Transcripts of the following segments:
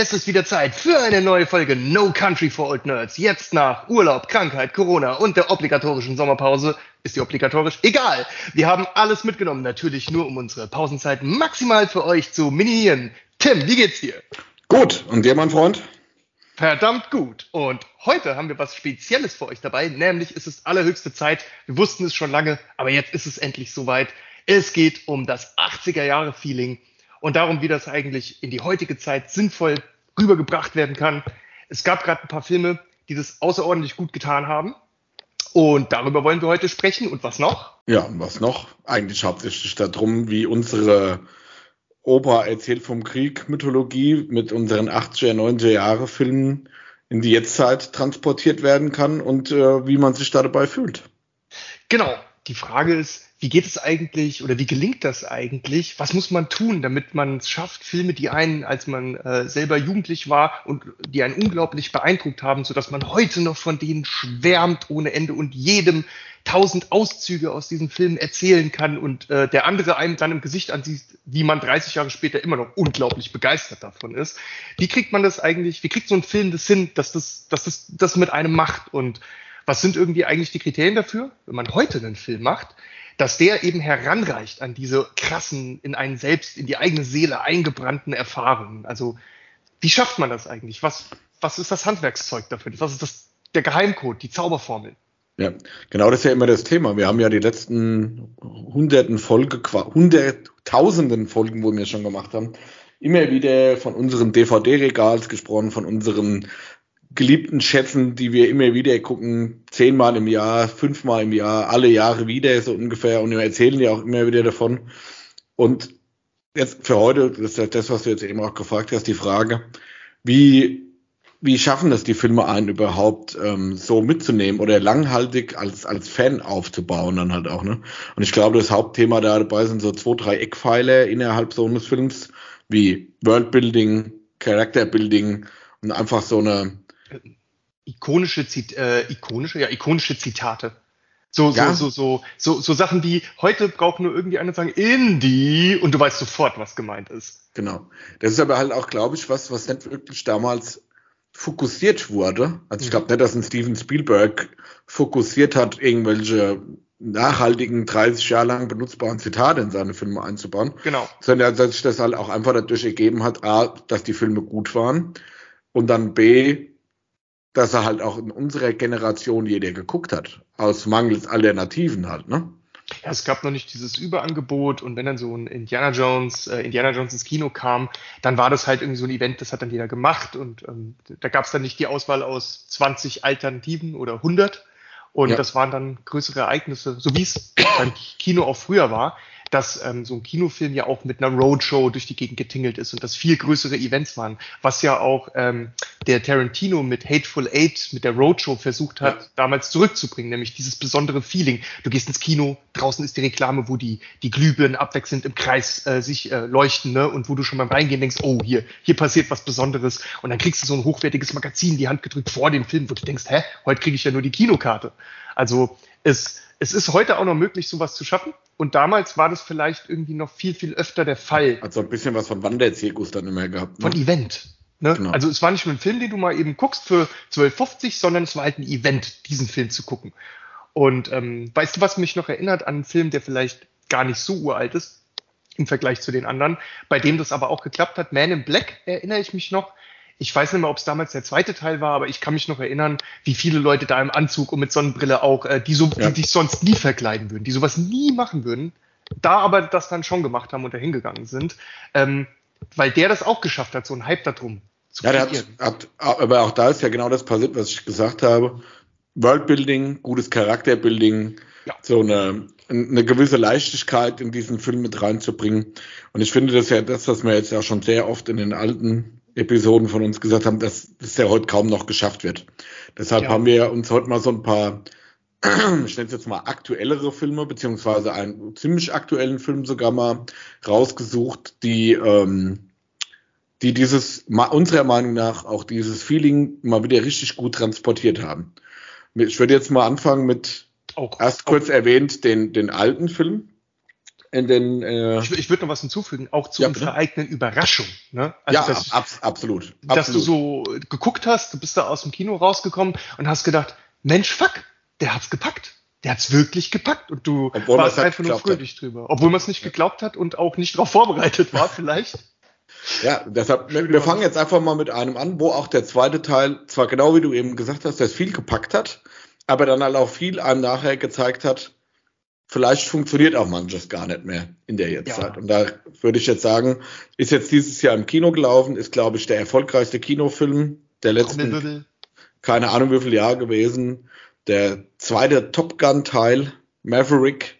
Es ist wieder Zeit für eine neue Folge No Country for Old Nerds. Jetzt nach Urlaub, Krankheit, Corona und der obligatorischen Sommerpause. Ist die obligatorisch? Egal. Wir haben alles mitgenommen, natürlich nur um unsere Pausenzeit maximal für euch zu minimieren. Tim, wie geht's dir? Gut. Und dir, mein Freund? Verdammt gut. Und heute haben wir was Spezielles für euch dabei, nämlich ist es allerhöchste Zeit. Wir wussten es schon lange, aber jetzt ist es endlich soweit. Es geht um das 80er Jahre Feeling und darum, wie das eigentlich in die heutige Zeit sinnvoll rübergebracht werden kann. Es gab gerade ein paar Filme, die das außerordentlich gut getan haben. Und darüber wollen wir heute sprechen. Und was noch? Ja, und was noch? Eigentlich hauptsächlich darum, wie unsere Opa erzählt vom Krieg Mythologie mit unseren 80er, 90er Jahre Filmen in die Jetztzeit transportiert werden kann und äh, wie man sich da dabei fühlt. Genau. Die Frage ist, wie geht es eigentlich oder wie gelingt das eigentlich? Was muss man tun, damit man es schafft, Filme, die einen, als man äh, selber jugendlich war und die einen unglaublich beeindruckt haben, so dass man heute noch von denen schwärmt ohne Ende und jedem tausend Auszüge aus diesen Filmen erzählen kann und äh, der andere einem dann im Gesicht ansieht, wie man 30 Jahre später immer noch unglaublich begeistert davon ist. Wie kriegt man das eigentlich, wie kriegt so ein Film das hin, dass das, dass das, das mit einem macht und was sind irgendwie eigentlich die Kriterien dafür, wenn man heute einen Film macht? Dass der eben heranreicht an diese krassen, in einen selbst, in die eigene Seele eingebrannten Erfahrungen. Also, wie schafft man das eigentlich? Was, was ist das Handwerkszeug dafür? Was ist das, der Geheimcode, die Zauberformel? Ja, genau das ist ja immer das Thema. Wir haben ja die letzten hunderten Folge, hunderttausenden Folgen, wo wir schon gemacht haben, immer wieder von unserem DVD-Regals gesprochen, von unseren geliebten Schätzen, die wir immer wieder gucken, zehnmal im Jahr, fünfmal im Jahr, alle Jahre wieder so ungefähr und wir erzählen ja auch immer wieder davon. Und jetzt für heute, das ist das, was du jetzt eben auch gefragt hast, die Frage, wie, wie schaffen das die Filme einen überhaupt ähm, so mitzunehmen oder langhaltig als, als Fan aufzubauen dann halt auch, ne? Und ich glaube, das Hauptthema da dabei sind so zwei, drei Eckpfeiler innerhalb so eines Films, wie Worldbuilding, Characterbuilding und einfach so eine, ikonische, Zit äh, ikonische, ja, ikonische Zitate. So, ja. so, so, so, so, so Sachen wie, heute braucht nur irgendwie einer sagen, Indie, und du weißt sofort, was gemeint ist. Genau. Das ist aber halt auch, glaube ich, was, was nicht wirklich damals fokussiert wurde. Also ich glaube mhm. nicht, dass ein Steven Spielberg fokussiert hat, irgendwelche nachhaltigen, 30 Jahre lang benutzbaren Zitate in seine Filme einzubauen. Genau. Sondern dass sich das halt auch einfach dadurch ergeben hat, A, dass die Filme gut waren und dann B, dass er halt auch in unserer Generation jeder geguckt hat. Aus mangels Alternativen halt, ne? Ja, es gab noch nicht dieses Überangebot und wenn dann so ein Indiana Jones, äh, Indiana Jones ins Kino kam, dann war das halt irgendwie so ein Event, das hat dann jeder gemacht und ähm, da gab es dann nicht die Auswahl aus 20 Alternativen oder 100 und ja. das waren dann größere Ereignisse, so wie es beim Kino auch früher war dass ähm, so ein Kinofilm ja auch mit einer Roadshow durch die Gegend getingelt ist und das viel größere Events waren, was ja auch ähm, der Tarantino mit Hateful Eight, mit der Roadshow versucht hat, ja. damals zurückzubringen, nämlich dieses besondere Feeling. Du gehst ins Kino, draußen ist die Reklame, wo die, die Glühbirnen abwechselnd im Kreis äh, sich äh, leuchten, ne? Und wo du schon beim Reingehen denkst, oh, hier, hier passiert was Besonderes. Und dann kriegst du so ein hochwertiges Magazin in die Hand gedrückt vor dem Film, wo du denkst, hä, heute kriege ich ja nur die Kinokarte. Also es, es ist heute auch noch möglich, sowas zu schaffen. Und damals war das vielleicht irgendwie noch viel, viel öfter der Fall. Also ein bisschen was von Wanderzirkus dann immer gehabt. Ne? Von Event. Ne? Genau. Also es war nicht nur ein Film, den du mal eben guckst für 12,50, sondern es war halt ein Event, diesen Film zu gucken. Und ähm, weißt du, was mich noch erinnert an einen Film, der vielleicht gar nicht so uralt ist im Vergleich zu den anderen, bei dem das aber auch geklappt hat? Man in Black erinnere ich mich noch. Ich weiß nicht mehr, ob es damals der zweite Teil war, aber ich kann mich noch erinnern, wie viele Leute da im Anzug und mit Sonnenbrille auch, äh, die so, ja. die dich sonst nie verkleiden würden, die sowas nie machen würden, da aber das dann schon gemacht haben und dahin gegangen sind, ähm, weil der das auch geschafft hat, so ein Hype darum zu ja, hat, hat, aber auch da ist ja genau das passiert, was ich gesagt habe. Worldbuilding, gutes Charakterbuilding, ja. so eine, eine gewisse Leichtigkeit in diesen Film mit reinzubringen. Und ich finde das ja das, was wir jetzt ja schon sehr oft in den alten Episoden von uns gesagt haben, dass das ja heute kaum noch geschafft wird. Deshalb ja. haben wir uns heute mal so ein paar, ich nenne es jetzt mal aktuellere Filme, beziehungsweise einen ziemlich aktuellen Film sogar mal rausgesucht, die, ähm, die dieses, unserer Meinung nach, auch dieses Feeling mal wieder richtig gut transportiert haben. Ich würde jetzt mal anfangen mit, auch, erst kurz auch. erwähnt, den, den alten Film. In den. Äh, ich, ich würde noch was hinzufügen, auch zu Ja, unserer eigenen Überraschung. Ne? Also ja, dass, abs absolut. dass du absolut. so geguckt hast, du bist da aus dem Kino rausgekommen und hast gedacht, Mensch, fuck, der hat's gepackt. Der hat's wirklich gepackt und du Obwohl warst nicht einfach nur geglaubt hat. fröhlich drüber. Obwohl man es nicht geglaubt hat und auch nicht darauf vorbereitet war, vielleicht. Ja, deshalb, wir, fangen jetzt einfach mal mit einem an, wo auch der zweite Teil, zwar genau wie du eben gesagt hast, der viel gepackt hat, aber dann halt auch viel einem nachher gezeigt hat, vielleicht funktioniert auch manches gar nicht mehr in der Jetztzeit. Ja. Und da würde ich jetzt sagen, ist jetzt dieses Jahr im Kino gelaufen, ist, glaube ich, der erfolgreichste Kinofilm der letzten, keine Ahnung wie viele Jahre gewesen. Der zweite Top Gun-Teil, Maverick,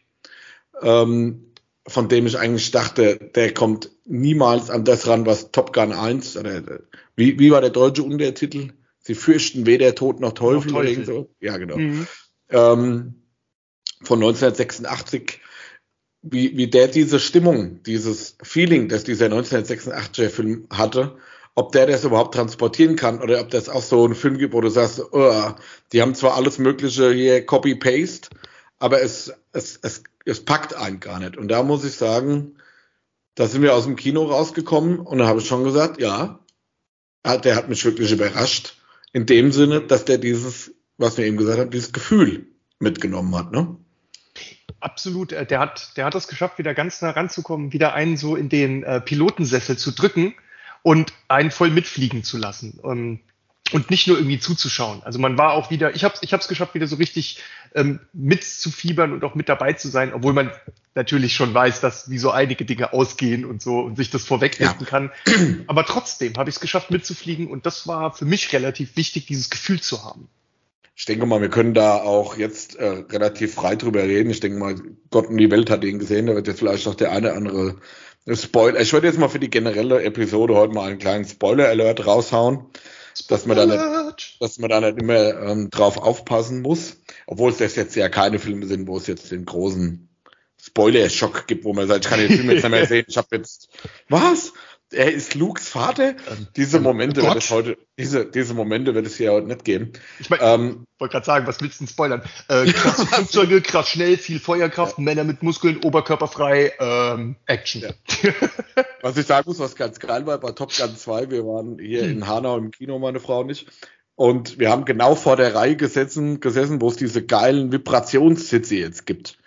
ähm, von dem ich eigentlich dachte, der kommt niemals an das ran, was Top Gun 1, oder, wie, wie war der deutsche Untertitel? Sie fürchten weder Tod noch Teufel, Noch oder Teufel. irgend so. Ja, genau. Mhm. Ähm, von 1986, wie, wie der diese Stimmung, dieses Feeling, das dieser 1986er Film hatte, ob der das überhaupt transportieren kann oder ob das auch so ein Film gibt, wo du sagst, oh, die haben zwar alles Mögliche hier Copy-Paste, aber es, es, es, es packt einen gar nicht. Und da muss ich sagen, da sind wir aus dem Kino rausgekommen und da habe ich schon gesagt, ja, der hat mich wirklich überrascht. In dem Sinne, dass der dieses, was wir eben gesagt haben, dieses Gefühl mitgenommen hat. Ne? Absolut, äh, der hat, der hat es geschafft, wieder ganz nah ranzukommen, wieder einen so in den äh, Pilotensessel zu drücken und einen voll mitfliegen zu lassen. Ähm, und nicht nur irgendwie zuzuschauen. Also man war auch wieder, ich habe es ich hab's geschafft, wieder so richtig ähm, mitzufiebern und auch mit dabei zu sein, obwohl man natürlich schon weiß, dass wie so einige Dinge ausgehen und so und sich das vorwegnehmen kann. Aber trotzdem habe ich es geschafft, mitzufliegen und das war für mich relativ wichtig, dieses Gefühl zu haben. Ich denke mal, wir können da auch jetzt äh, relativ frei drüber reden. Ich denke mal, Gott und die Welt hat ihn gesehen. Da wird jetzt vielleicht noch der eine andere Spoiler. Ich würde jetzt mal für die generelle Episode heute mal einen kleinen Spoiler-Alert raushauen, dass man da nicht, dass man da nicht immer ähm, drauf aufpassen muss. Obwohl es das jetzt ja keine Filme sind, wo es jetzt den großen Spoiler-Schock gibt, wo man sagt, ich kann den Film jetzt nicht mehr sehen. Ich habe jetzt, was? Er ist Lukes Vater? Diese Momente oh wird Gott. es heute, diese, diese Momente wird es hier heute nicht geben. Ich meine, Ähm, wollte gerade sagen, was willst du denn spoilern? Äh, krasse Flugzeuge, krass schnell, viel Feuerkraft, Männer mit Muskeln, oberkörperfrei, ähm, Action. Was ich sagen muss, was ganz geil war, bei Top Gun 2, wir waren hier Hm. in Hanau im Kino, meine Frau und ich, und wir haben genau vor der Reihe gesessen, gesessen wo es diese geilen Vibrationssitze jetzt gibt.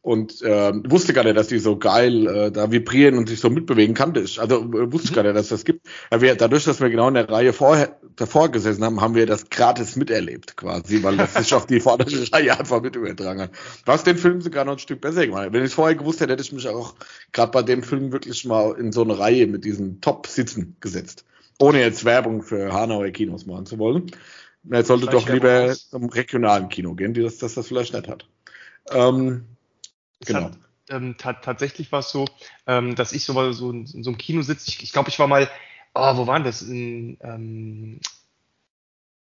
Und äh, wusste gar nicht, dass die so geil äh, da vibrieren und sich so mitbewegen kannte ich. Also äh, wusste Mhm. gar nicht, dass das gibt. Aber wir, dadurch, dass wir genau in der Reihe vorher, davor gesessen haben, haben wir das gratis miterlebt quasi, weil das sich auf die vordere Reihe einfach mit übertragen hat. Was den Film sogar noch ein Stück besser gemacht hat. Wenn ich es vorher gewusst hätte, hätte ich mich auch gerade bei dem Film wirklich mal in so eine Reihe mit diesen Top-Sitzen gesetzt. Ohne jetzt Werbung für Hanauer Kinos machen zu wollen. Man sollte Vielleicht doch lieber zum regionalen Kino gehen, die das, das, das vielleicht nicht hat. Ähm, Genau. Hat, ähm, ta tatsächlich war es so, ähm, dass ich so, so in, in so einem Kino sitze. Ich, ich glaube, ich war mal, oh, wo waren das? In, ähm,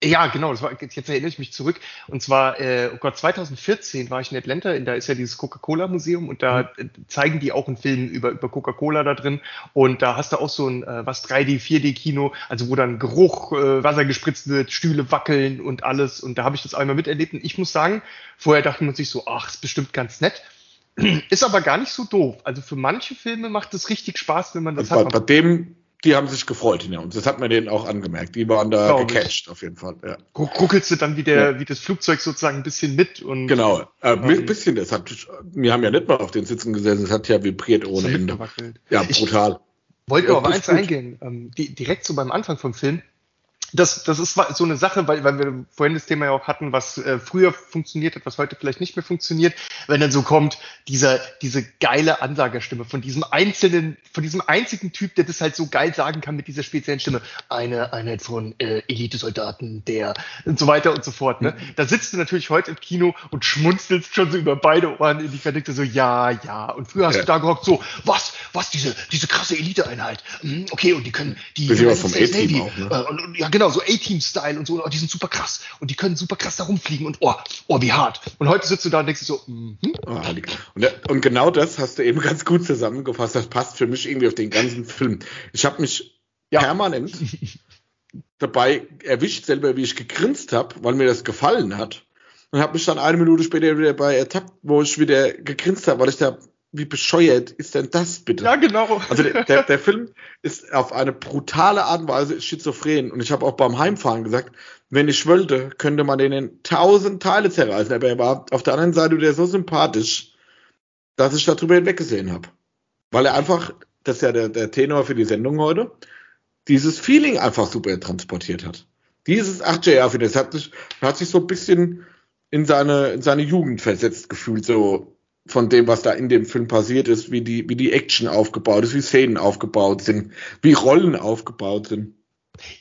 ja, genau, das war, jetzt erinnere ich mich zurück. Und zwar, äh, oh Gott, 2014 war ich in Atlanta, in, da ist ja dieses Coca-Cola-Museum und da äh, zeigen die auch einen Film über, über Coca-Cola da drin. Und da hast du auch so ein, äh, was 3D, 4D-Kino, also wo dann Geruch, äh, Wasser gespritzt wird, Stühle wackeln und alles. Und da habe ich das einmal miterlebt. Und ich muss sagen, vorher dachte man sich so, ach, ist bestimmt ganz nett. Ist aber gar nicht so doof. Also für manche Filme macht es richtig Spaß, wenn man das bei, hat. bei dem, die haben sich gefreut hinter uns. Das hat man denen auch angemerkt. Die waren da Glaub ich. gecatcht auf jeden Fall. Ja. Guckelst du dann wie, der, wie das Flugzeug sozusagen ein bisschen mit und Genau. Äh, ein Ähm, bisschen, das hat, wir haben ja nicht mal auf den Sitzen gesessen, es hat ja vibriert ohne Ende. Ja, Ich- brutal. Wollte Ja, aber auf eins eingehen, ähm, die, direkt so beim Anfang vom Film. Das, das ist so eine Sache, weil, weil wir vorhin das Thema ja auch hatten, was äh, früher funktioniert hat, was heute vielleicht nicht mehr funktioniert, wenn dann so kommt, dieser, diese geile Ansagerstimme von diesem einzelnen, von diesem einzigen Typ, der das halt so geil sagen kann mit dieser speziellen Stimme. Eine Einheit von äh, Elitesoldaten, der und so weiter und so fort. Ne? Da sitzt du natürlich heute im Kino und schmunzelst schon so über beide Ohren in die Verdickte so, ja, ja. Und früher hast Ja. du da gehockt so, was, was, diese, diese krasse Eliteeinheit. Hm, okay, und die können, die Bisschen was United vom A-Team auch, ne? äh, und, und, ja genau, so A-Team-Style und so, oh, die sind super krass. Und die können super krass da rumfliegen und oh, oh, wie hart. Und heute sitzt du da und denkst so, mhm. Ah, die- Und, und genau das hast du eben ganz gut zusammengefasst. Das passt für mich irgendwie auf den ganzen Film. Ich habe mich Ja. permanent dabei erwischt, selber wie ich gegrinst habe, weil mir das gefallen hat. Und habe mich dann eine Minute später wieder dabei ertappt, wo ich wieder gegrinst habe, weil ich da wie bescheuert ist denn das bitte? Ja, genau. Also der, der, der Film ist auf eine brutale Art und Weise schizophren. Und ich habe auch beim Heimfahren gesagt, wenn ich wollte, könnte man den in tausend Teile zerreißen. Aber er war auf der anderen Seite der so sympathisch, dass ich darüber hinweggesehen habe. Weil er einfach, das ist ja der, der Tenor für die Sendung heute, dieses Feeling einfach super transportiert hat. Dieses 8JR, das hat sich, hat sich so ein bisschen in seine, in seine Jugend versetzt gefühlt, so von dem, was da in dem Film passiert ist, wie die, wie die Action aufgebaut ist, wie Szenen aufgebaut sind, wie Rollen aufgebaut sind.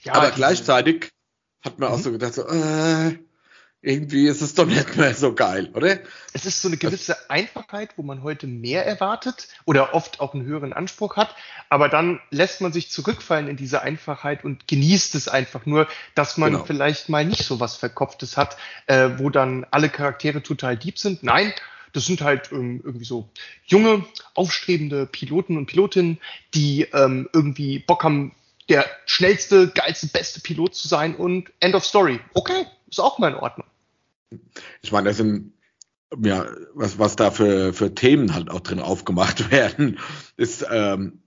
Ja, Aber gleichzeitig hat man mhm. auch so gedacht, so, äh, irgendwie ist es doch nicht mehr so geil, oder? Es ist so eine gewisse Einfachheit, wo man heute mehr erwartet oder oft auch einen höheren Anspruch hat, aber dann lässt man sich zurückfallen in diese Einfachheit und genießt es einfach nur, dass man genau. vielleicht mal nicht so was Verkopftes hat, äh, wo dann alle Charaktere total deep sind. Nein, das sind halt ähm, irgendwie so junge, aufstrebende Piloten und Pilotinnen, die ähm, irgendwie Bock haben, der schnellste, geilste, beste Pilot zu sein und End of Story. Okay, ist auch mal in Ordnung. Ich meine, das sind ja, was, was da für, für Themen halt auch drin aufgemacht werden, ist ähm,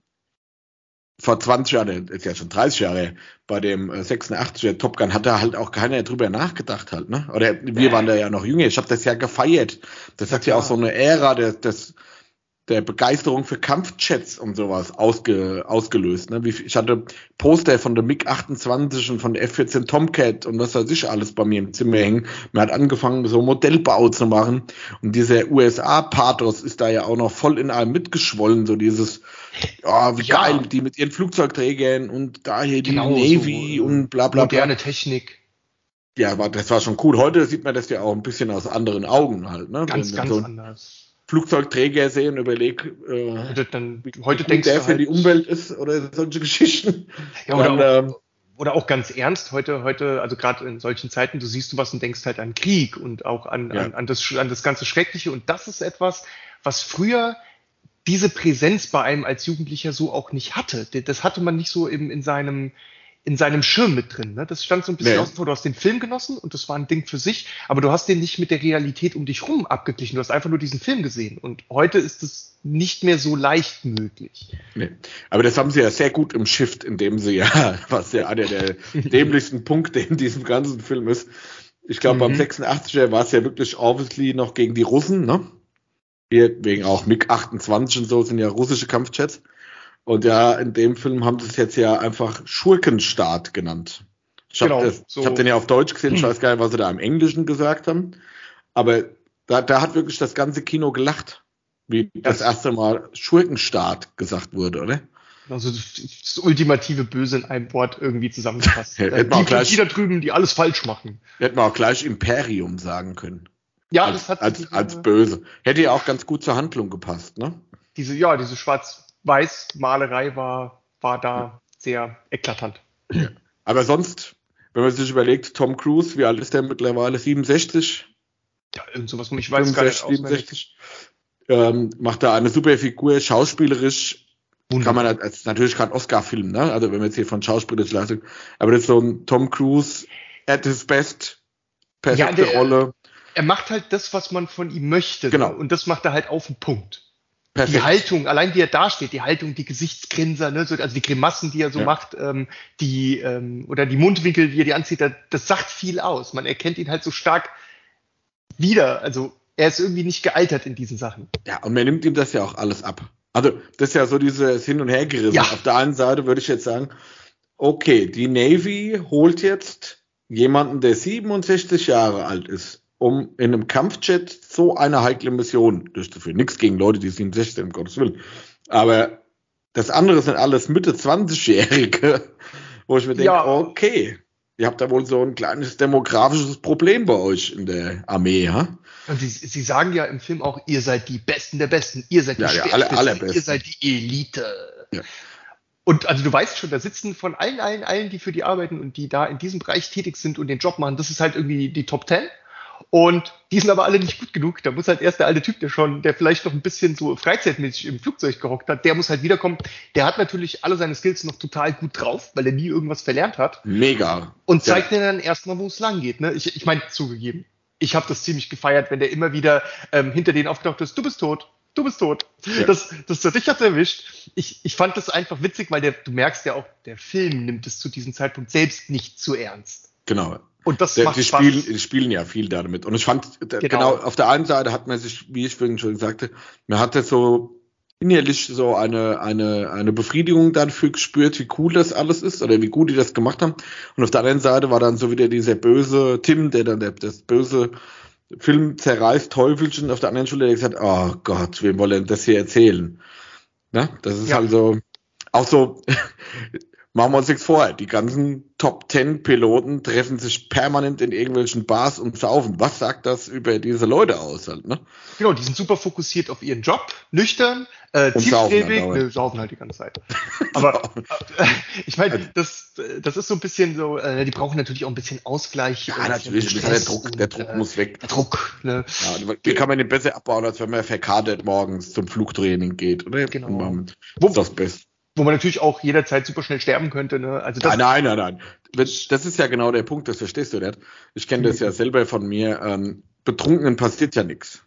vor 20 Jahren, ist ja schon 30 Jahre, bei dem 86er äh, Top Gun hat da halt auch keiner drüber nachgedacht halt, ne? Oder wir waren da ja noch jünger. Ich habe das ja gefeiert. Das hat ja auch so eine Ära des, des der Begeisterung für Kampfjets und sowas ausge, ausgelöst. Ne? Wie, ich hatte Poster von der MiG-28 und von der F-14 Tomcat und was weiß ich alles bei mir im Zimmer hängen. Man hat angefangen, so Modellbau zu machen. Und dieser USA-Pathos ist da ja auch noch voll in einem mitgeschwollen. So dieses, oh, wie ja. geil, die mit ihren Flugzeugträgern und da hier die genau Navy so, und bla bla bla. Moderne Technik. Ja, aber das war schon cool. Heute sieht man das ja auch ein bisschen aus anderen Augen halt. Ne? Ganz, Wenn, ganz so anders Flugzeugträger sehe und überlege, äh, dann, heute denkst der für halt, die Umwelt ist oder solche Geschichten. Ja, oder, und, auch, ähm, oder auch ganz ernst, heute, heute, also gerade in solchen Zeiten, du siehst du was und denkst halt an Krieg und auch an, ja. an, an, das, an das ganze Schreckliche. Und das ist etwas, was früher diese Präsenz bei einem als Jugendlicher so auch nicht hatte. Das hatte man nicht so im, in seinem, in seinem Schirm mit drin. Ne? Das stand so ein bisschen nee. außen vor. Du hast den Film genossen und das war ein Ding für sich, aber du hast den nicht mit der Realität um dich rum abgeglichen. Du hast einfach nur diesen Film gesehen. Und heute ist es nicht mehr so leicht möglich. Nee. Aber das haben sie ja sehr gut im Shift, indem sie ja, was ja einer der dämlichsten Punkte in diesem ganzen Film ist. Ich glaube, mhm. beim 86er war es ja wirklich obviously noch gegen die Russen, ne? Hier, wegen auch MiG-28 und so sind ja russische Kampfjets. Und ja, in dem Film haben sie es jetzt ja einfach Schurkenstaat genannt. Ich habe genau, so. hab den ja auf Deutsch gesehen, ich hm. weiß gar nicht, was sie da im Englischen gesagt haben. Aber da, da hat wirklich das ganze Kino gelacht, wie das, das erste Mal Schurkenstaat gesagt wurde, oder? Also das, ultimative Böse in einem Wort irgendwie zusammengefasst. die, gleich, die da drüben, die alles falsch machen. Hätten wir auch gleich Imperium sagen können. Ja, als, das hat als, als böse. Hätte ja auch ganz gut zur Handlung gepasst, ne? Diese, ja, diese schwarz Weißmalerei war, war da sehr eklatant. Aber sonst, wenn man sich überlegt, Tom Cruise, wie alt ist der mittlerweile? 67? Ja, irgend sowas, ich weiß 65, gar nicht 67. Ähm, macht da eine super Figur, schauspielerisch. Wunderbar. Kann man als natürlich kein Oscar-Film, ne? Also wenn wir jetzt hier von schauspielerischen Leistung, aber das ist so ein Tom Cruise at his best, perfekte ja, der, Rolle. Er macht halt das, was man von ihm möchte. Genau. Und das macht er halt auf den Punkt. Perfekt. Die Haltung, allein wie er dasteht, die Haltung, die Gesichtsgrinser, ne, so, also die Grimassen, die er so ja. macht, ähm, die ähm, oder die Mundwinkel, wie er die anzieht, das, das sagt viel aus. Man erkennt ihn halt so stark wieder. Also er ist irgendwie nicht gealtert in diesen Sachen. Ja, und man nimmt ihm das ja auch alles ab. Also das ist ja so dieses Hin und Hergerissen. Ja. Auf der einen Seite würde ich jetzt sagen, okay, die Navy holt jetzt jemanden, der 67 Jahre alt ist um in einem Kampfjet so eine heikle Mission durchzuführen. Nichts gegen Leute, die 67 um Gottes Willen. Aber das andere sind alles Mitte 20-Jährige, wo ich mir denke, ja. okay, ihr habt da wohl so ein kleines demografisches Problem bei euch in der Armee, ja? Und sie, sie sagen ja im Film auch, ihr seid die Besten der Besten, ihr seid die ja, ja, alle, ihr seid die Elite. Ja. Und also du weißt schon, da sitzen von allen, allen, allen, die für die arbeiten und die da in diesem Bereich tätig sind und den Job machen, das ist halt irgendwie die Top Ten. Und die sind aber alle nicht gut genug. Da muss halt erst der alte Typ, der schon, der vielleicht noch ein bisschen so freizeitmäßig im Flugzeug gehockt hat, der muss halt wiederkommen. Der hat natürlich alle seine Skills noch total gut drauf, weil er nie irgendwas verlernt hat. Mega. Und zeigt ja. dir dann erstmal, wo es lang geht. Ne? Ich, ich meine, zugegeben, ich habe das ziemlich gefeiert, wenn der immer wieder ähm, hinter denen aufgetaucht ist, du bist tot, du bist tot. Ja. Das, das, dich hat's erwischt. Ich, ich fand das einfach witzig, weil der, du merkst ja auch, der Film nimmt es zu diesem Zeitpunkt selbst nicht zu ernst. Genau. Und das der, macht die, spielen, die spielen ja viel damit. Und ich fand, genau. genau. auf der einen Seite hat man sich, wie ich vorhin schon sagte, man hatte so innerlich so eine, eine, eine Befriedigung dafür gespürt, wie cool das alles ist oder wie gut die das gemacht haben. Und auf der anderen Seite war dann so wieder dieser böse Tim, der dann der, das böse Film zerreißt Teufelchen auf der anderen Schule, der gesagt, oh Gott, wem wollen das hier erzählen? Na, das ist ja. halt so, auch so, machen wir uns nichts vor, die ganzen Top Ten Piloten treffen sich permanent in irgendwelchen Bars und saufen. Was sagt das über diese Leute aus halt, ne? Genau, die sind super fokussiert auf ihren Job, nüchtern, äh, zielstrebig, saufen, halt, saufen halt die ganze Zeit. Aber äh, ich meine, das, das ist so ein bisschen so, äh, die brauchen natürlich auch ein bisschen Ausgleich. Ja, natürlich, der Druck, der Druck und, muss weg. Der Druck, ne? Ja, wie kann man den besser abbauen, als wenn man verkadert morgens zum Flugtraining geht, oder? Genau. Wo, das Beste wo man natürlich auch jederzeit super schnell sterben könnte. Ne? Also das nein, nein, nein, nein. Das ist ja genau der Punkt, das verstehst du nicht. Ich kenne das ja selber von mir. Ähm, Betrunkenen passiert ja nichts.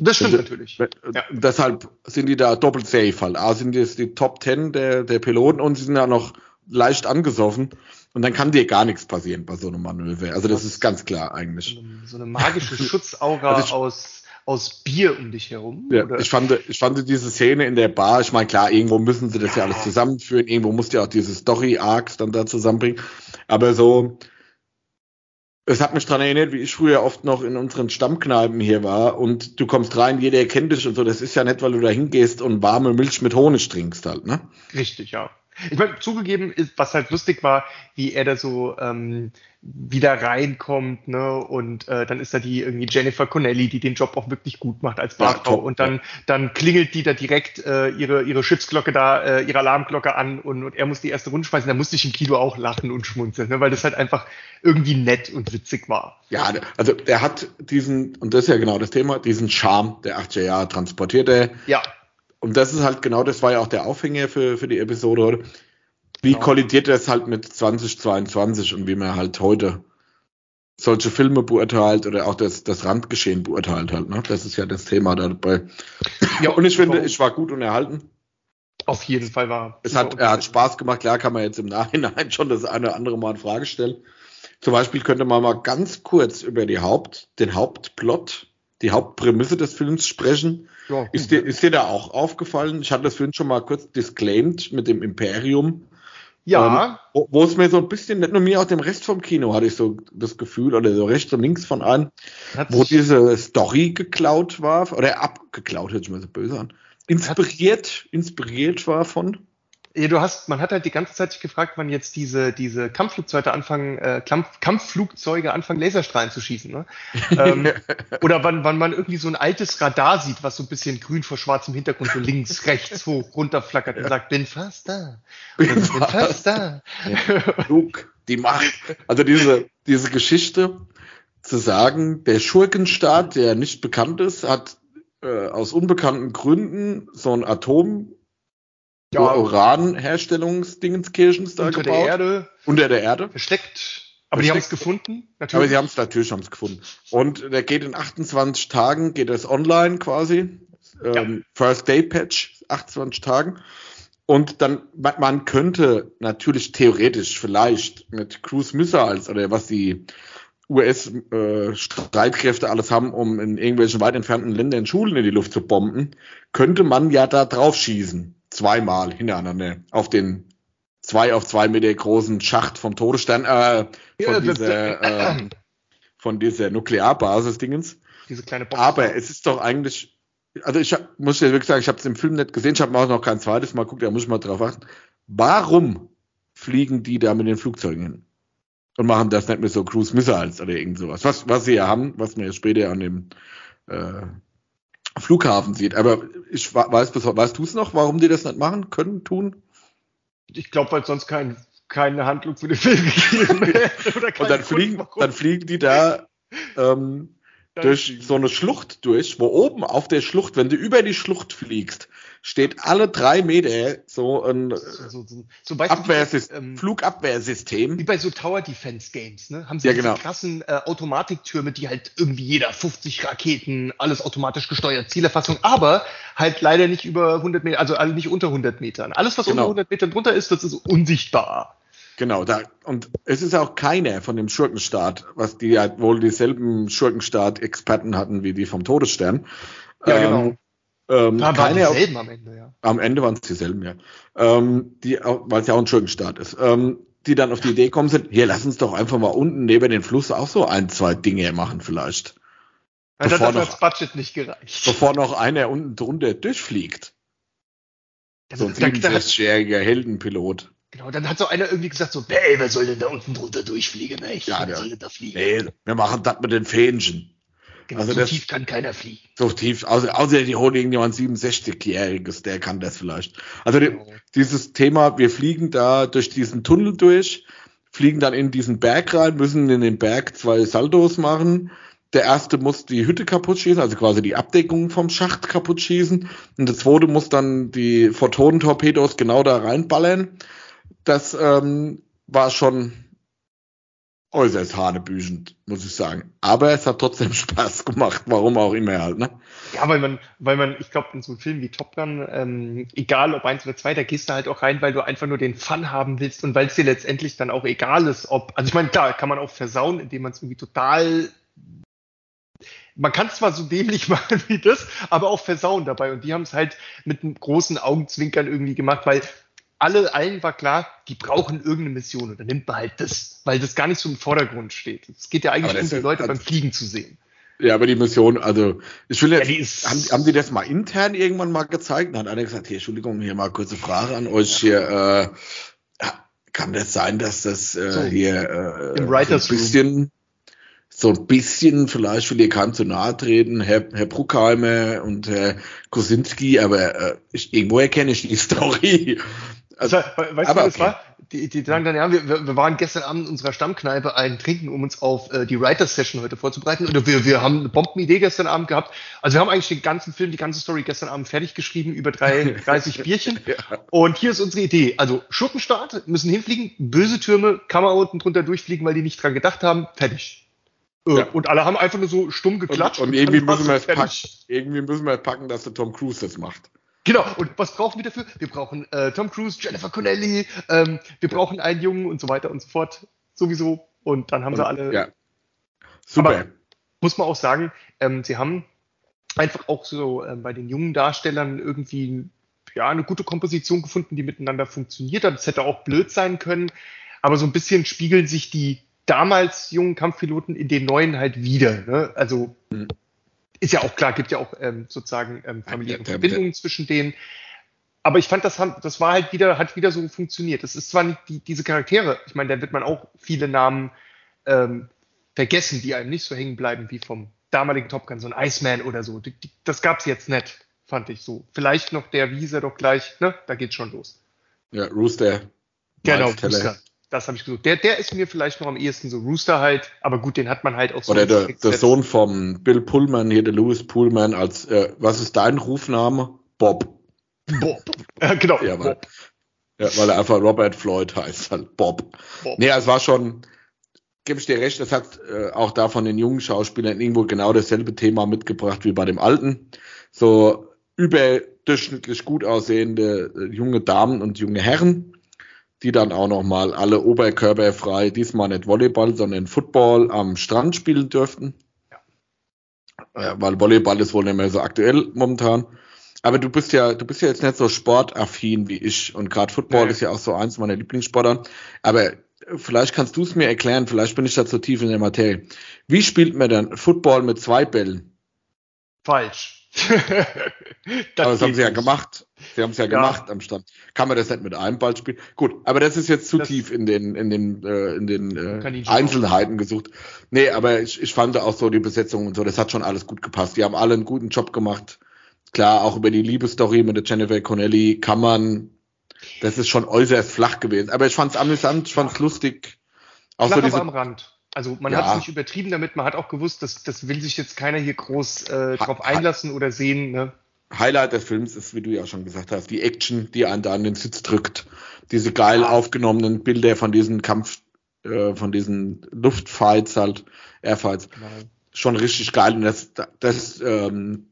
Das stimmt das, natürlich. Ja. Deshalb sind die da doppelt safe halt. A sind jetzt die Top Ten der, der Piloten und sie sind ja noch leicht angesoffen. Und dann kann dir gar nichts passieren bei so einem Manöver. Also das, ist ganz klar eigentlich. So eine, so eine magische Schutzaura also ich, aus aus Bier um dich herum? Ja, ich fand, ich fand diese Szene in der Bar, ich meine, klar, irgendwo müssen sie das ja, ja alles zusammenführen, irgendwo musst du ja auch diese Story-Arcs dann da zusammenbringen. Aber so, es hat mich dran erinnert, wie ich früher oft noch in unseren Stammkneipen hier war und du kommst rein, jeder kennt dich und so. Das ist ja nicht, weil du da hingehst und warme Milch mit Honig trinkst halt, ne? Richtig, ja. Ich meine, zugegeben, was halt lustig war, wie er da so ähm, wieder reinkommt, ne? Und äh, dann ist da die irgendwie Jennifer Connelly, die den Job auch wirklich gut macht als Barfrau. Ja, und dann, dann klingelt die da direkt äh, ihre, ihre Schiffsglocke da, äh, ihre Alarmglocke an und, und er muss die erste Runde schmeißen. Da musste ich im Kino auch lachen und schmunzeln, ne? weil das halt einfach irgendwie nett und witzig war. Ja, also er hat diesen, und das ist ja genau das Thema, diesen Charme der 80er Jahre transportiert er. Ja und das ist halt genau, das war ja auch der Aufhänger für, für die Episode heute. Wie genau. kollidiert das halt mit 2022 und wie man halt heute solche Filme beurteilt oder auch das, das Randgeschehen beurteilt halt. Ne? Das ist ja das Thema dabei. Ja, und ich finde, ich war gut unterhalten. Auf jeden Fall war. Es hat, er hat Spaß gemacht. Klar kann man jetzt im Nachhinein schon das eine oder andere Mal in Frage stellen. Zum Beispiel könnte man mal ganz kurz über die Haupt, den Hauptplot, die Hauptprämisse des Films sprechen. Ja, ist, dir, ist dir da auch aufgefallen? Ich hatte das vorhin schon mal kurz disclaimed mit dem Imperium. Ja. Ähm, wo, es mir so ein bisschen, nicht nur mir, auch dem Rest vom Kino hatte ich so das Gefühl, oder so rechts und links von an, wo diese Story geklaut war, oder abgeklaut, hört sich mal so böse an. Inspiriert, inspiriert war von. Ja, du hast, man hat halt die ganze Zeit sich gefragt, wann jetzt diese, diese Kampfflugzeuge anfangen, äh, Kampf, Kampfflugzeuge anfangen, Laserstrahlen zu schießen, ne? ähm, oder wann, wann man irgendwie so ein altes Radar sieht, was so ein bisschen grün vor schwarzem Hintergrund so links, rechts hoch runterflackert und sagt, bin fast da. Bin, bin fast da. Flug, die Macht. Also diese, diese Geschichte zu sagen, der Schurkenstaat, der nicht bekannt ist, hat äh, aus unbekannten Gründen so ein Atom ja, Uranherstellungsdingenskirchens da unter gebaut. der Erde. Unter der Erde. Versteckt. Aber die haben es gefunden, natürlich. Aber sie haben es natürlich haben's gefunden. Und der geht in 28 Tagen, geht das online quasi. Ja. Ähm, First Day Patch, 28 Tagen. Und dann, man könnte natürlich theoretisch vielleicht mit Cruise Missiles oder was die US-Streitkräfte äh, alles haben, um in irgendwelchen weit entfernten Ländern Schulen in die Luft zu bomben, könnte man ja da drauf schießen zweimal hintereinander auf den zwei auf zwei Meter großen Schacht vom Todesstern, äh, von ja, dieser, äh, von dieser Nuklearbasis-Dingens. Diese kleine Box. Aber es ist doch eigentlich, also ich hab, muss ja wirklich sagen, ich habe es im Film nicht gesehen, ich habe auch noch kein zweites Mal geguckt, da muss ich mal drauf achten. Warum fliegen die da mit den Flugzeugen hin? Und machen das nicht mit so Cruise Missiles oder irgend sowas. Was, was sie ja haben, was wir später an dem äh, Flughafen sieht. Aber ich weiß, weißt du es noch, warum die das nicht machen können, tun? Ich glaube, weil sonst kein, keine Handlung für den Film gegeben hätte. Und dann fliegen, dann fliegen die da ähm, durch so eine Schlucht durch, wo oben auf der Schlucht, wenn du über die Schlucht fliegst, steht alle drei Meter so ein so, so, so, Abwehrsystem, ähm, Flugabwehrsystem. Wie bei so Tower Defense Games, ne? Haben sie ja, diese genau. krassen äh, Automatiktürme, die halt irgendwie jeder 50 Raketen, alles automatisch gesteuert, Zielerfassung, aber halt leider nicht über 100 Meter, also nicht unter 100 Metern. Alles, was genau. unter 100 Metern drunter ist, das ist unsichtbar. Genau, da, und es ist auch keiner von dem Schurkenstaat, was die ja wohl dieselben Schurkenstaat-Experten hatten wie die vom Todesstern. Ja, genau. Ähm, ähm, da waren dieselben am Ende, ja. Am Ende waren es dieselben, ja. Ähm, die, weil es ja auch ein Schurkenstaat ist. Ähm, die dann auf die Idee kommen sind, hier, lass uns doch einfach mal unten neben den Fluss auch so ein, zwei Dinge machen vielleicht. Ja, bevor das hat noch, das Budget nicht gereicht. Bevor noch einer unten drunter durchfliegt. so ein 67-jähriger Heldenpilot. Genau, dann hat so einer irgendwie gesagt so, ey, wer soll denn da unten drunter durchfliegen? Echt? Ja, wer soll denn da fliegen? Nee, wir machen das mit den Fähnchen. Genau, also so das, tief kann keiner fliegen. So tief, außer, außer die holen irgendjemand 67-Jähriges, der kann das vielleicht. Also die, genau. dieses Thema, wir fliegen da durch diesen Tunnel durch, fliegen dann in diesen Berg rein, müssen in den Berg zwei Saldos machen. Der erste muss die Hütte kaputt schießen, also quasi die Abdeckung vom Schacht kaputt schießen. Und der zweite muss dann die Photonentorpedos genau da reinballern. Das ähm, war schon äußerst hanebüchend, muss ich sagen. Aber es hat trotzdem Spaß gemacht, warum auch immer halt, ne? Ja, weil man, weil man, ich glaube, in so einem Film wie Top Gun, ähm, egal ob eins oder zwei, da gehst du halt auch rein, weil du einfach nur den Fun haben willst und weil es dir letztendlich dann auch egal ist, ob, also ich meine, klar, kann man auch versauen, indem man es irgendwie total man kann es zwar so dämlich machen wie das, aber auch versauen dabei. Und die haben es halt mit einem großen Augenzwinkern irgendwie gemacht, weil alle, allen war klar, die brauchen irgendeine Mission und dann nimmt man halt das, weil das gar nicht so im Vordergrund steht. Es geht ja eigentlich um die Leute halt beim Fliegen zu sehen. Ja, aber die Mission, also ich will jetzt, ja, ist, haben, haben die das mal intern irgendwann mal gezeigt? Dann hat einer gesagt, hier, Entschuldigung, hier mal kurze Frage an euch hier, äh, kann das sein, dass das äh, so, hier äh, im Writers so ein bisschen, so ein bisschen, vielleicht will ihr keinem zu nahe treten, Herr, Herr Bruckheimer und Herr Kosinski, aber äh, ich, irgendwo erkenne ich die Story. Also, weißt du, was okay. war? Die, die sagen dann, ja, wir, wir waren gestern Abend in unserer Stammkneipe ein Trinken, um uns auf äh, die Writers-Session heute vorzubereiten. Oder wir, wir haben eine Bombenidee gestern Abend gehabt. Also wir haben eigentlich den ganzen Film, die ganze Story gestern Abend fertig geschrieben über drei, 30 Bierchen. ja. Und hier ist unsere Idee. Also Schurkenstart, müssen hinfliegen, böse Türme, man unten drunter durchfliegen, weil die nicht dran gedacht haben. Fertig. Äh, ja. Und alle haben einfach nur so stumm geklatscht. Und, und irgendwie, müssen wir es packen, irgendwie müssen wir packen, dass der Tom Cruise das macht. Genau, und was brauchen wir dafür? Wir brauchen äh, Tom Cruise, Jennifer Connelly, ähm, wir brauchen einen Jungen und so weiter und so fort. Sowieso. Und dann haben und, sie alle. Ja. Super. Aber muss man auch sagen, ähm, sie haben einfach auch so äh, bei den jungen Darstellern irgendwie ja, eine gute Komposition gefunden, die miteinander funktioniert hat. Es hätte auch blöd sein können, aber so ein bisschen spiegeln sich die damals jungen Kampfpiloten in den neuen halt wieder. Ne? Also mhm ist ja auch klar, gibt ja auch ähm, sozusagen ähm, familiäre ja, Verbindungen zwischen denen. Aber ich fand, das, das war halt wieder, hat wieder so funktioniert. Es ist zwar nicht die, diese Charaktere, ich meine, da wird man auch viele Namen ähm, vergessen, die einem nicht so hängen bleiben wie vom damaligen Top Gun, so ein Iceman oder so. Die, die, das gab's jetzt nicht, fand ich so. Vielleicht noch der Wiese doch gleich, ne? Da geht's schon los. Ja, Rooster. Genau, Rooster das habe ich gesucht. Der, der ist mir vielleicht noch am ehesten so Rooster halt, aber gut, den hat man halt auch so. Oder der, der Sohn vom Bill Pullman, hier der Louis Pullman, als, äh, was ist dein Rufname? Bob. Bob. Ja, genau. Ja, weil, Bob. Ja, weil er einfach Robert Floyd heißt, halt Bob. Bob. Nee, es war schon, gebe ich dir recht, das hat äh, auch da von den jungen Schauspielern irgendwo genau dasselbe Thema mitgebracht wie bei dem alten. So überdurchschnittlich gut aussehende äh, junge Damen und junge Herren die dann auch nochmal alle oberkörperfrei, diesmal nicht Volleyball, sondern Football am Strand spielen dürften. Ja. Äh, weil Volleyball ist wohl nicht mehr so aktuell momentan. Aber du bist ja, du bist ja jetzt nicht so sportaffin wie ich und gerade Football nee. ist ja auch so eins meiner Lieblingssportler. Aber vielleicht kannst du es mir erklären, vielleicht bin ich da zu tief in der Materie. Wie spielt man denn Football mit zwei Bällen? Falsch. das aber das haben sie ja gemacht. Sie haben es ja, ja, gemacht am Stand. Kann man das nicht mit einem Ball spielen? Gut, aber das ist jetzt zu das tief in den, in den, äh, in den äh, Einzelheiten gesucht. Nee, aber ich, ich fand auch so die Besetzung und so, das hat schon alles gut gepasst. Die haben alle einen guten Job gemacht. Klar, auch über die Liebesstory mit der Jennifer Connelly kann man, das ist schon äußerst flach gewesen. Aber ich fand es amüsant, ich fand es lustig. Auch flach so diese, am Rand. Also man Ja. hat es nicht übertrieben damit, man hat auch gewusst, dass das will sich jetzt keiner hier groß äh, drauf einlassen oder sehen. Ne? Highlight des Films ist, wie du ja schon gesagt hast, die Action, die einen da an den Sitz drückt. Diese geil aufgenommenen Bilder von diesen Kampf, äh, von diesen Luftfights halt, Airfights. Schon richtig geil. Und das, das, ähm,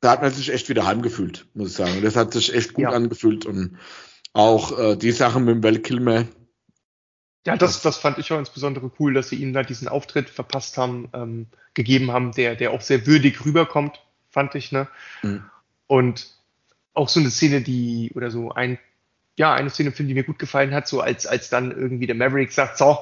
da hat man sich echt wieder heimgefühlt, muss ich sagen. Das hat sich echt gut Ja. angefühlt. Und auch äh, die Sache mit dem Val Kilmer, Ja, das, das fand ich auch insbesondere cool, dass sie ihm da diesen Auftritt verpasst haben, ähm, gegeben haben, der, der auch sehr würdig rüberkommt, fand ich, ne? Mhm. Und auch so eine Szene, die, oder so ein, ja, eine Szene im Film, die mir gut gefallen hat, so als, als dann irgendwie der Maverick sagt, so,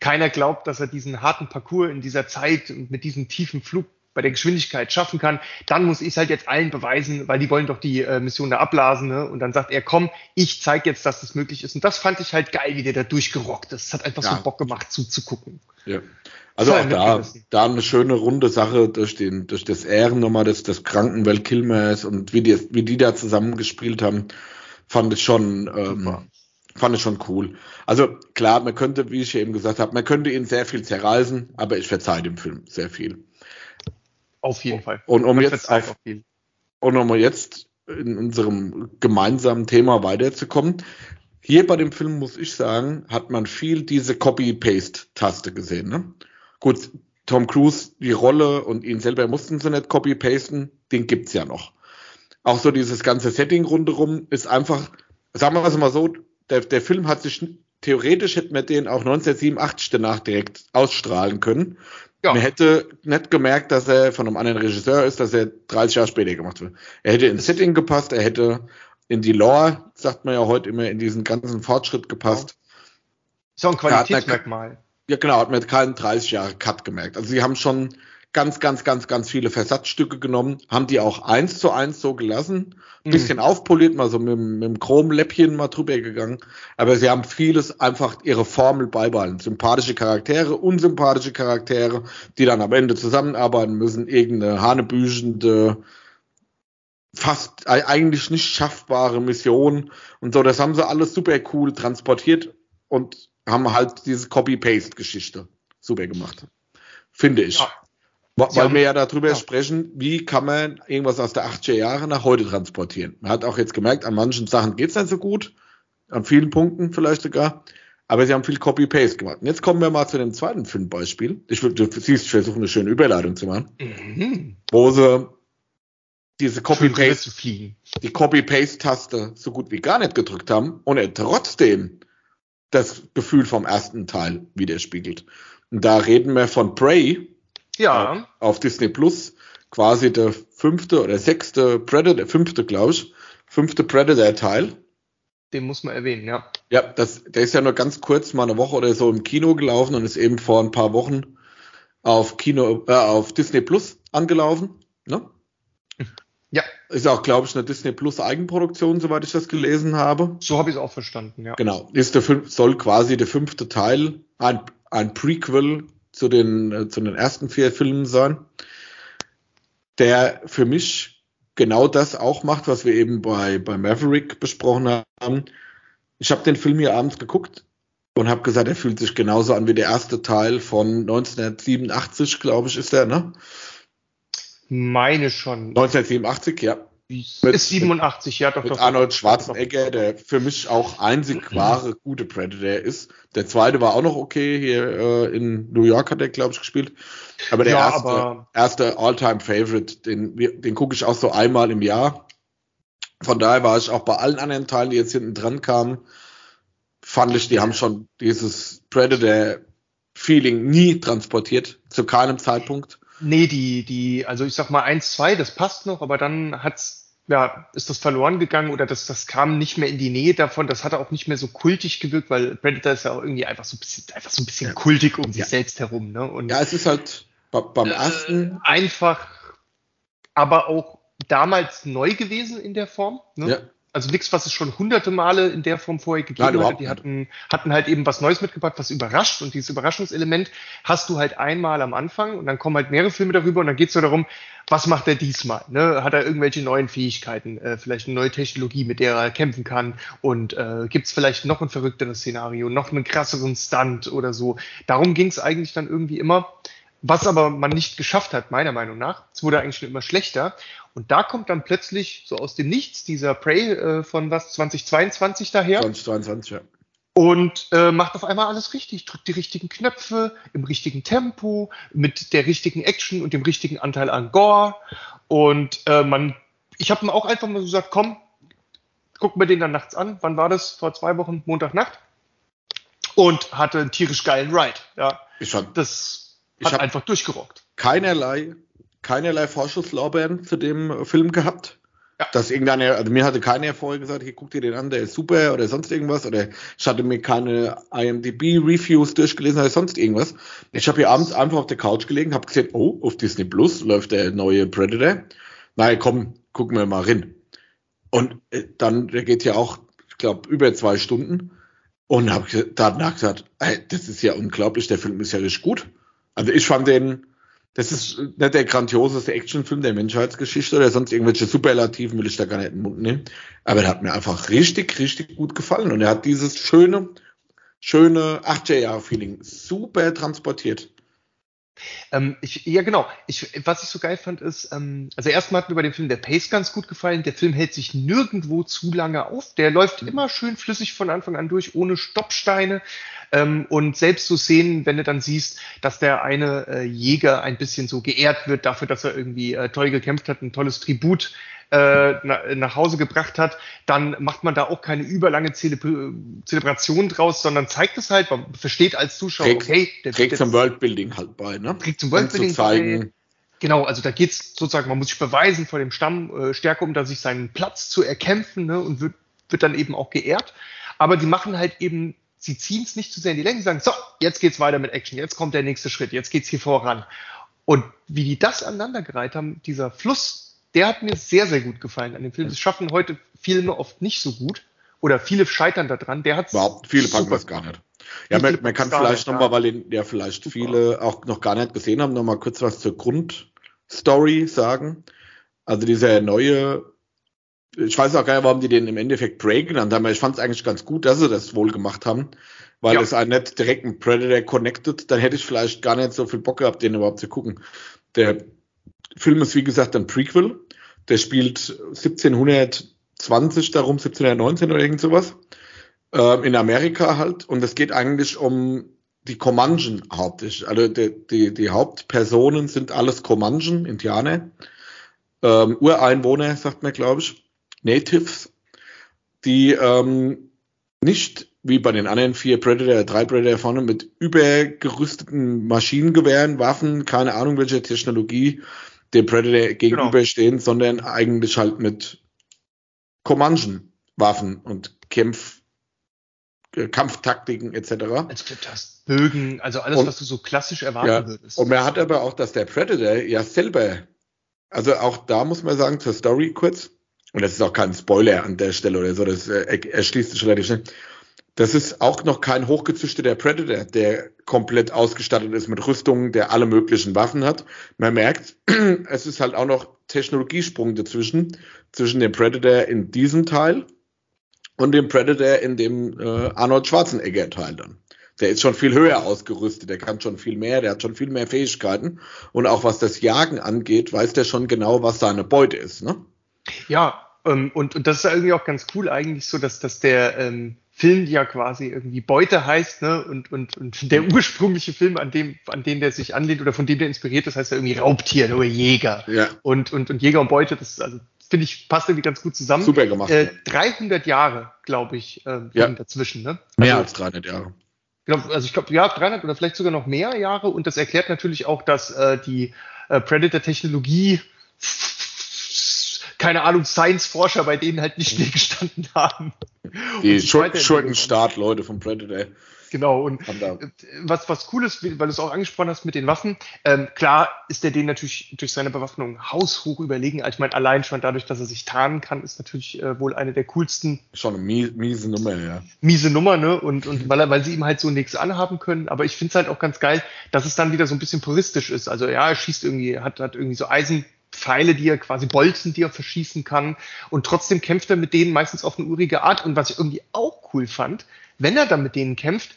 keiner glaubt, dass er diesen harten Parcours in dieser Zeit und mit diesem tiefen Flug bei der Geschwindigkeit schaffen kann, dann muss ich es halt jetzt allen beweisen, weil die wollen doch die äh, Mission da abblasen. Ne? Und dann sagt er, komm, ich zeige jetzt, dass das möglich ist. Und das fand ich halt geil, wie der da durchgerockt ist. Das hat einfach Ja. so Bock gemacht zuzugucken. Ja. Also auch da, da eine schöne runde Sache durch den, durch das Ehren nochmal des, des kranken Val Kilmers und wie die, wie die da zusammengespielt haben, fand ich schon, ähm, Super. fand ich schon cool. Also klar, man könnte, wie ich eben gesagt habe, man könnte ihn sehr viel zerreißen, aber ich verzeihe dem Film sehr viel. Auf jeden Fall. Und um jetzt auf, und um jetzt in unserem gemeinsamen Thema weiterzukommen. Hier bei dem Film muss ich sagen, hat man viel diese Copy-Paste-Taste gesehen. Ne? Gut, Tom Cruise, die Rolle und ihn selber mussten sie nicht copy-pasten, den gibt's ja noch. Auch so dieses ganze Setting rundherum ist einfach, sagen wir es mal so, der, der Film hat sich, theoretisch hätten wir den auch 1987 danach direkt ausstrahlen können. Ja. Man hätte nicht gemerkt, dass er von einem anderen Regisseur ist, dass er 30 Jahre später gemacht wird. Er hätte ins Setting gepasst, er hätte in die Lore, sagt man ja heute immer, in diesen ganzen Fortschritt gepasst. Ist auch ein Qualitätsmerkmal. Ja, genau, hat man keinen 30 Jahre Cut gemerkt. Also sie haben schon ganz, ganz, ganz, ganz viele Versatzstücke genommen, haben die auch eins zu eins so gelassen, ein Mhm. bisschen aufpoliert, mal so mit, dem- mit dem Chromläppchen mal drüber gegangen, aber sie haben vieles einfach ihre Formel beibehalten. Sympathische Charaktere, unsympathische Charaktere, die dann am Ende zusammenarbeiten müssen, irgendeine hanebüchende, fast eigentlich nicht schaffbare Mission und so, das haben sie alles super cool transportiert und haben halt diese Copy-Paste-Geschichte super gemacht. Finde ich. Ja. Weil haben- wir ja darüber ja. sprechen, wie kann man irgendwas aus der 80er Jahre nach heute transportieren. Man hat auch jetzt gemerkt, an manchen Sachen geht's nicht so gut, an vielen Punkten vielleicht sogar, aber sie haben viel Copy-Paste gemacht. Und jetzt kommen wir mal zu dem zweiten Filmbeispiel. Ich will, du siehst, ich versuche eine schöne Überleitung zu machen, Mhm. wo sie diese Copy-Paste die Copy-Paste-Taste so gut wie gar nicht gedrückt haben und er trotzdem das Gefühl vom ersten Teil widerspiegelt. Und da reden wir von Prey Ja, auf Disney Plus, quasi der fünfte oder sechste Predator, fünfte, glaube ich, fünfte Predator-Teil. den muss man erwähnen, ja. Ja, das, der ist ja nur ganz kurz mal eine Woche oder so im Kino gelaufen und ist eben vor ein paar Wochen auf Kino, äh, auf Disney Plus angelaufen. Ne? Ja, Ist auch, glaube ich, eine Disney Plus Eigenproduktion, soweit ich das gelesen habe. so habe ich es auch verstanden, ja. Genau, ist der soll quasi der fünfte Teil ein, ein Prequel zu den, äh, zu den ersten vier Filmen sein, der für mich genau das auch macht, was wir eben bei, bei Maverick besprochen haben. Ich habe den Film hier abends geguckt und habe gesagt, er fühlt sich genauso an wie der erste Teil von 1987, glaube ich, ist der, ne? Meine schon. 1987, ja. Ist Mit- 87, ja, doch, mit doch. Arnold. Schwarzenegger, der für mich auch einzig wahre gute Predator ist. Der zweite war auch noch okay, hier äh, in New York hat er, glaube ich, gespielt. Aber der Ja, erste, aber- erste All-Time-Favorite, den, den gucke ich auch so einmal im Jahr. Von daher war ich auch bei allen anderen Teilen, die jetzt hinten dran kamen, fand ich, die haben schon dieses Predator-Feeling nie transportiert, zu keinem Zeitpunkt. Nee, die, die, also ich sag mal 1, 2, das passt noch, aber dann hat's, ja, ist das verloren gegangen oder das, das kam nicht mehr in die Nähe davon. Das hatte auch nicht mehr so kultig gewirkt, weil Predator ist ja auch irgendwie einfach so ein bisschen, einfach so ein bisschen kultig um sich Ja. selbst herum, ne? Und Ja, es ist halt bei, beim ersten, äh, einfach, aber auch damals neu gewesen in der Form. Ne? ja, Also nichts, was es schon hunderte Male in der Form vorher gegeben Nein, hatte. überhaupt Die hatten, hatten halt eben was Neues mitgebracht, was überrascht. Und dieses Überraschungselement hast du halt einmal am Anfang und dann kommen halt mehrere Filme darüber und dann geht es so darum, was macht er diesmal? Ne? Hat er irgendwelche neuen Fähigkeiten, äh, vielleicht eine neue Technologie, mit der er kämpfen kann? Und äh, gibt es vielleicht noch ein verrückteres Szenario, noch einen krasseren Stunt oder so? Darum ging es eigentlich dann irgendwie immer. Was aber man nicht geschafft hat, meiner Meinung nach. Es wurde eigentlich schon immer schlechter. Und da kommt dann plötzlich so aus dem Nichts dieser Prey äh, von was 2022 daher. 2022, ja und äh, macht auf einmal alles richtig, drückt die richtigen Knöpfe im richtigen Tempo, mit der richtigen Action und dem richtigen Anteil an Gore. Und äh, man, ich habe mir auch einfach mal so gesagt, komm, gucken wir den dann nachts an. Wann war das? Vor zwei Wochen, Montagnacht. Und hatte einen tierisch geilen Ride. Ja, ich hab, das hat einfach durchgerockt. Keinerlei, keinerlei Vorschusslorbeeren zu dem Film gehabt. Ja. Dass irgendeine, also mir hatte keiner vorher gesagt, hier guck dir den an, der ist super oder sonst irgendwas. Oder ich hatte mir keine IMDb-Reviews durchgelesen oder sonst irgendwas. Ich habe hier abends einfach auf der Couch gelegen, habe gesehen, oh, auf Disney Plus läuft der neue Predator. Naja, komm, gucken wir mal rein. Und äh, dann, der geht ja auch, ich glaube, über zwei Stunden. Und habe danach gesagt, ey, das ist ja unglaublich, der Film ist ja richtig gut. Also ich fand den, das ist nicht der grandioseste Actionfilm der Menschheitsgeschichte oder sonst irgendwelche Superlativen will ich da gar nicht in den Mund nehmen. Aber er hat mir einfach richtig, richtig gut gefallen. Und er hat dieses schöne, schöne 80er-Jahre-Feeling super transportiert. Ähm, ich, ja, genau. Ich, was ich so geil fand, ist, ähm, also erstmal hat mir bei dem Film der Pace ganz gut gefallen. Der Film hält sich nirgendwo zu lange auf. Der läuft immer schön flüssig von Anfang an durch, ohne Stoppsteine. Ähm, und selbst so Szenen, wenn du dann siehst, dass der eine äh, Jäger ein bisschen so geehrt wird dafür, dass er irgendwie äh, toll gekämpft hat, ein tolles Tribut äh, na, nach Hause gebracht hat, dann macht man da auch keine überlange Zelebr Zelebration draus, sondern zeigt es halt, man versteht als Zuschauer, trägt, okay, der trägt zum Worldbuilding halt bei, ne? Trägt zum Worldbuilding bei. Genau, also da geht's sozusagen, man muss sich beweisen vor dem Stamm äh, stärker, um da sich seinen Platz zu erkämpfen ne, und wird, wird dann eben auch geehrt. Aber die machen halt eben sie ziehen es nicht zu sehr in die Länge, sie sagen, so, jetzt geht's weiter mit Action, jetzt kommt der nächste Schritt, jetzt geht's hier voran. Und wie die das aneinandergereiht haben, dieser Fluss, der hat mir sehr, sehr gut gefallen an dem Film. Das schaffen heute Filme oft nicht so gut. Oder viele scheitern daran. Der hat Überhaupt, viele packen das gar nicht. Ja, man, man kann vielleicht nochmal, weil ihn ja vielleicht viele auch noch gar nicht gesehen haben, nochmal kurz was zur Grundstory sagen. Also dieser neue ich weiß auch gar nicht, warum die den im Endeffekt Prey genannt haben, aber ich fand es eigentlich ganz gut, dass sie das wohl gemacht haben, weil ja. es einen nicht direkt mit Predator connected, dann hätte ich vielleicht gar nicht so viel Bock gehabt, den überhaupt zu gucken. Der Film ist wie gesagt ein Prequel, der spielt 1720 darum, 1719 oder irgend sowas, äh, in Amerika halt, und es geht eigentlich um die Comanchen hauptsächlich. Also die, die, die Hauptpersonen sind alles Comanchen, Indianer, ähm, Ureinwohner, sagt man, glaube ich. Natives, die ähm, nicht wie bei den anderen vier Predator, drei Predator vorne mit übergerüsteten Maschinengewehren, Waffen, keine Ahnung welche Technologie dem Predator gegenüberstehen, genau. sondern eigentlich halt mit Comanchen Waffen und Kämpf, äh, Kampftaktiken etc. Also du hast Bögen, also alles, und, was du so klassisch erwarten ja, würdest. Und man hat aber auch, dass der Predator ja selber, also auch da muss man sagen, zur Story kurz, und das ist auch kein Spoiler an der Stelle oder so, das äh, erschließt sich relativ schnell. Das ist auch noch kein hochgezüchteter Predator, der komplett ausgestattet ist mit Rüstungen, der alle möglichen Waffen hat. Man merkt, es ist halt auch noch Technologiesprung dazwischen, zwischen dem Predator in diesem Teil und dem Predator in dem äh, Arnold Schwarzenegger Teil dann. Der ist schon viel höher ausgerüstet, der kann schon viel mehr, der hat schon viel mehr Fähigkeiten. Und auch was das Jagen angeht, weiß der schon genau, was seine Beute ist. Ne? Ja, ähm, und, und das ist irgendwie auch ganz cool eigentlich so, dass, dass der ähm, Film ja quasi irgendwie Beute heißt, ne? Und, und, und der ursprüngliche Film, an dem, an den der sich anlehnt oder von dem der inspiriert ist, heißt ja irgendwie Raubtier oder Jäger. Ja. Und, und, und Jäger und Beute, das also finde ich, passt irgendwie ganz gut zusammen. Super gemacht. Äh, 300 Jahre, glaube ich, äh, ja. dazwischen, ne? Mehr also, als 300 Jahre. Genau, also ich glaube, ja, 300 oder vielleicht sogar noch mehr Jahre. Und das erklärt natürlich auch, dass äh, die äh, Predator-Technologie keine Ahnung, Science-Forscher, bei denen halt nicht mehr gestanden haben. Die Schurkenstaat-Leute vom Predator. Genau, und was, was cool ist, weil du es auch angesprochen hast mit den Waffen, ähm, klar ist der denen natürlich durch seine Bewaffnung haushoch überlegen. Also ich meine, allein schon dadurch, dass er sich tarnen kann, ist natürlich äh, wohl eine der coolsten. Schon eine miese Nummer, ja. Miese Nummer, ne? Und, und weil, weil sie ihm halt so nichts anhaben können. Aber ich finde es halt auch ganz geil, dass es dann wieder so ein bisschen puristisch ist. Also ja, er schießt irgendwie, hat, hat irgendwie so Eisen Pfeile, die er quasi Bolzen, die er verschießen kann. Und trotzdem kämpft er mit denen meistens auf eine urige Art. Und was ich irgendwie auch cool fand, wenn er dann mit denen kämpft,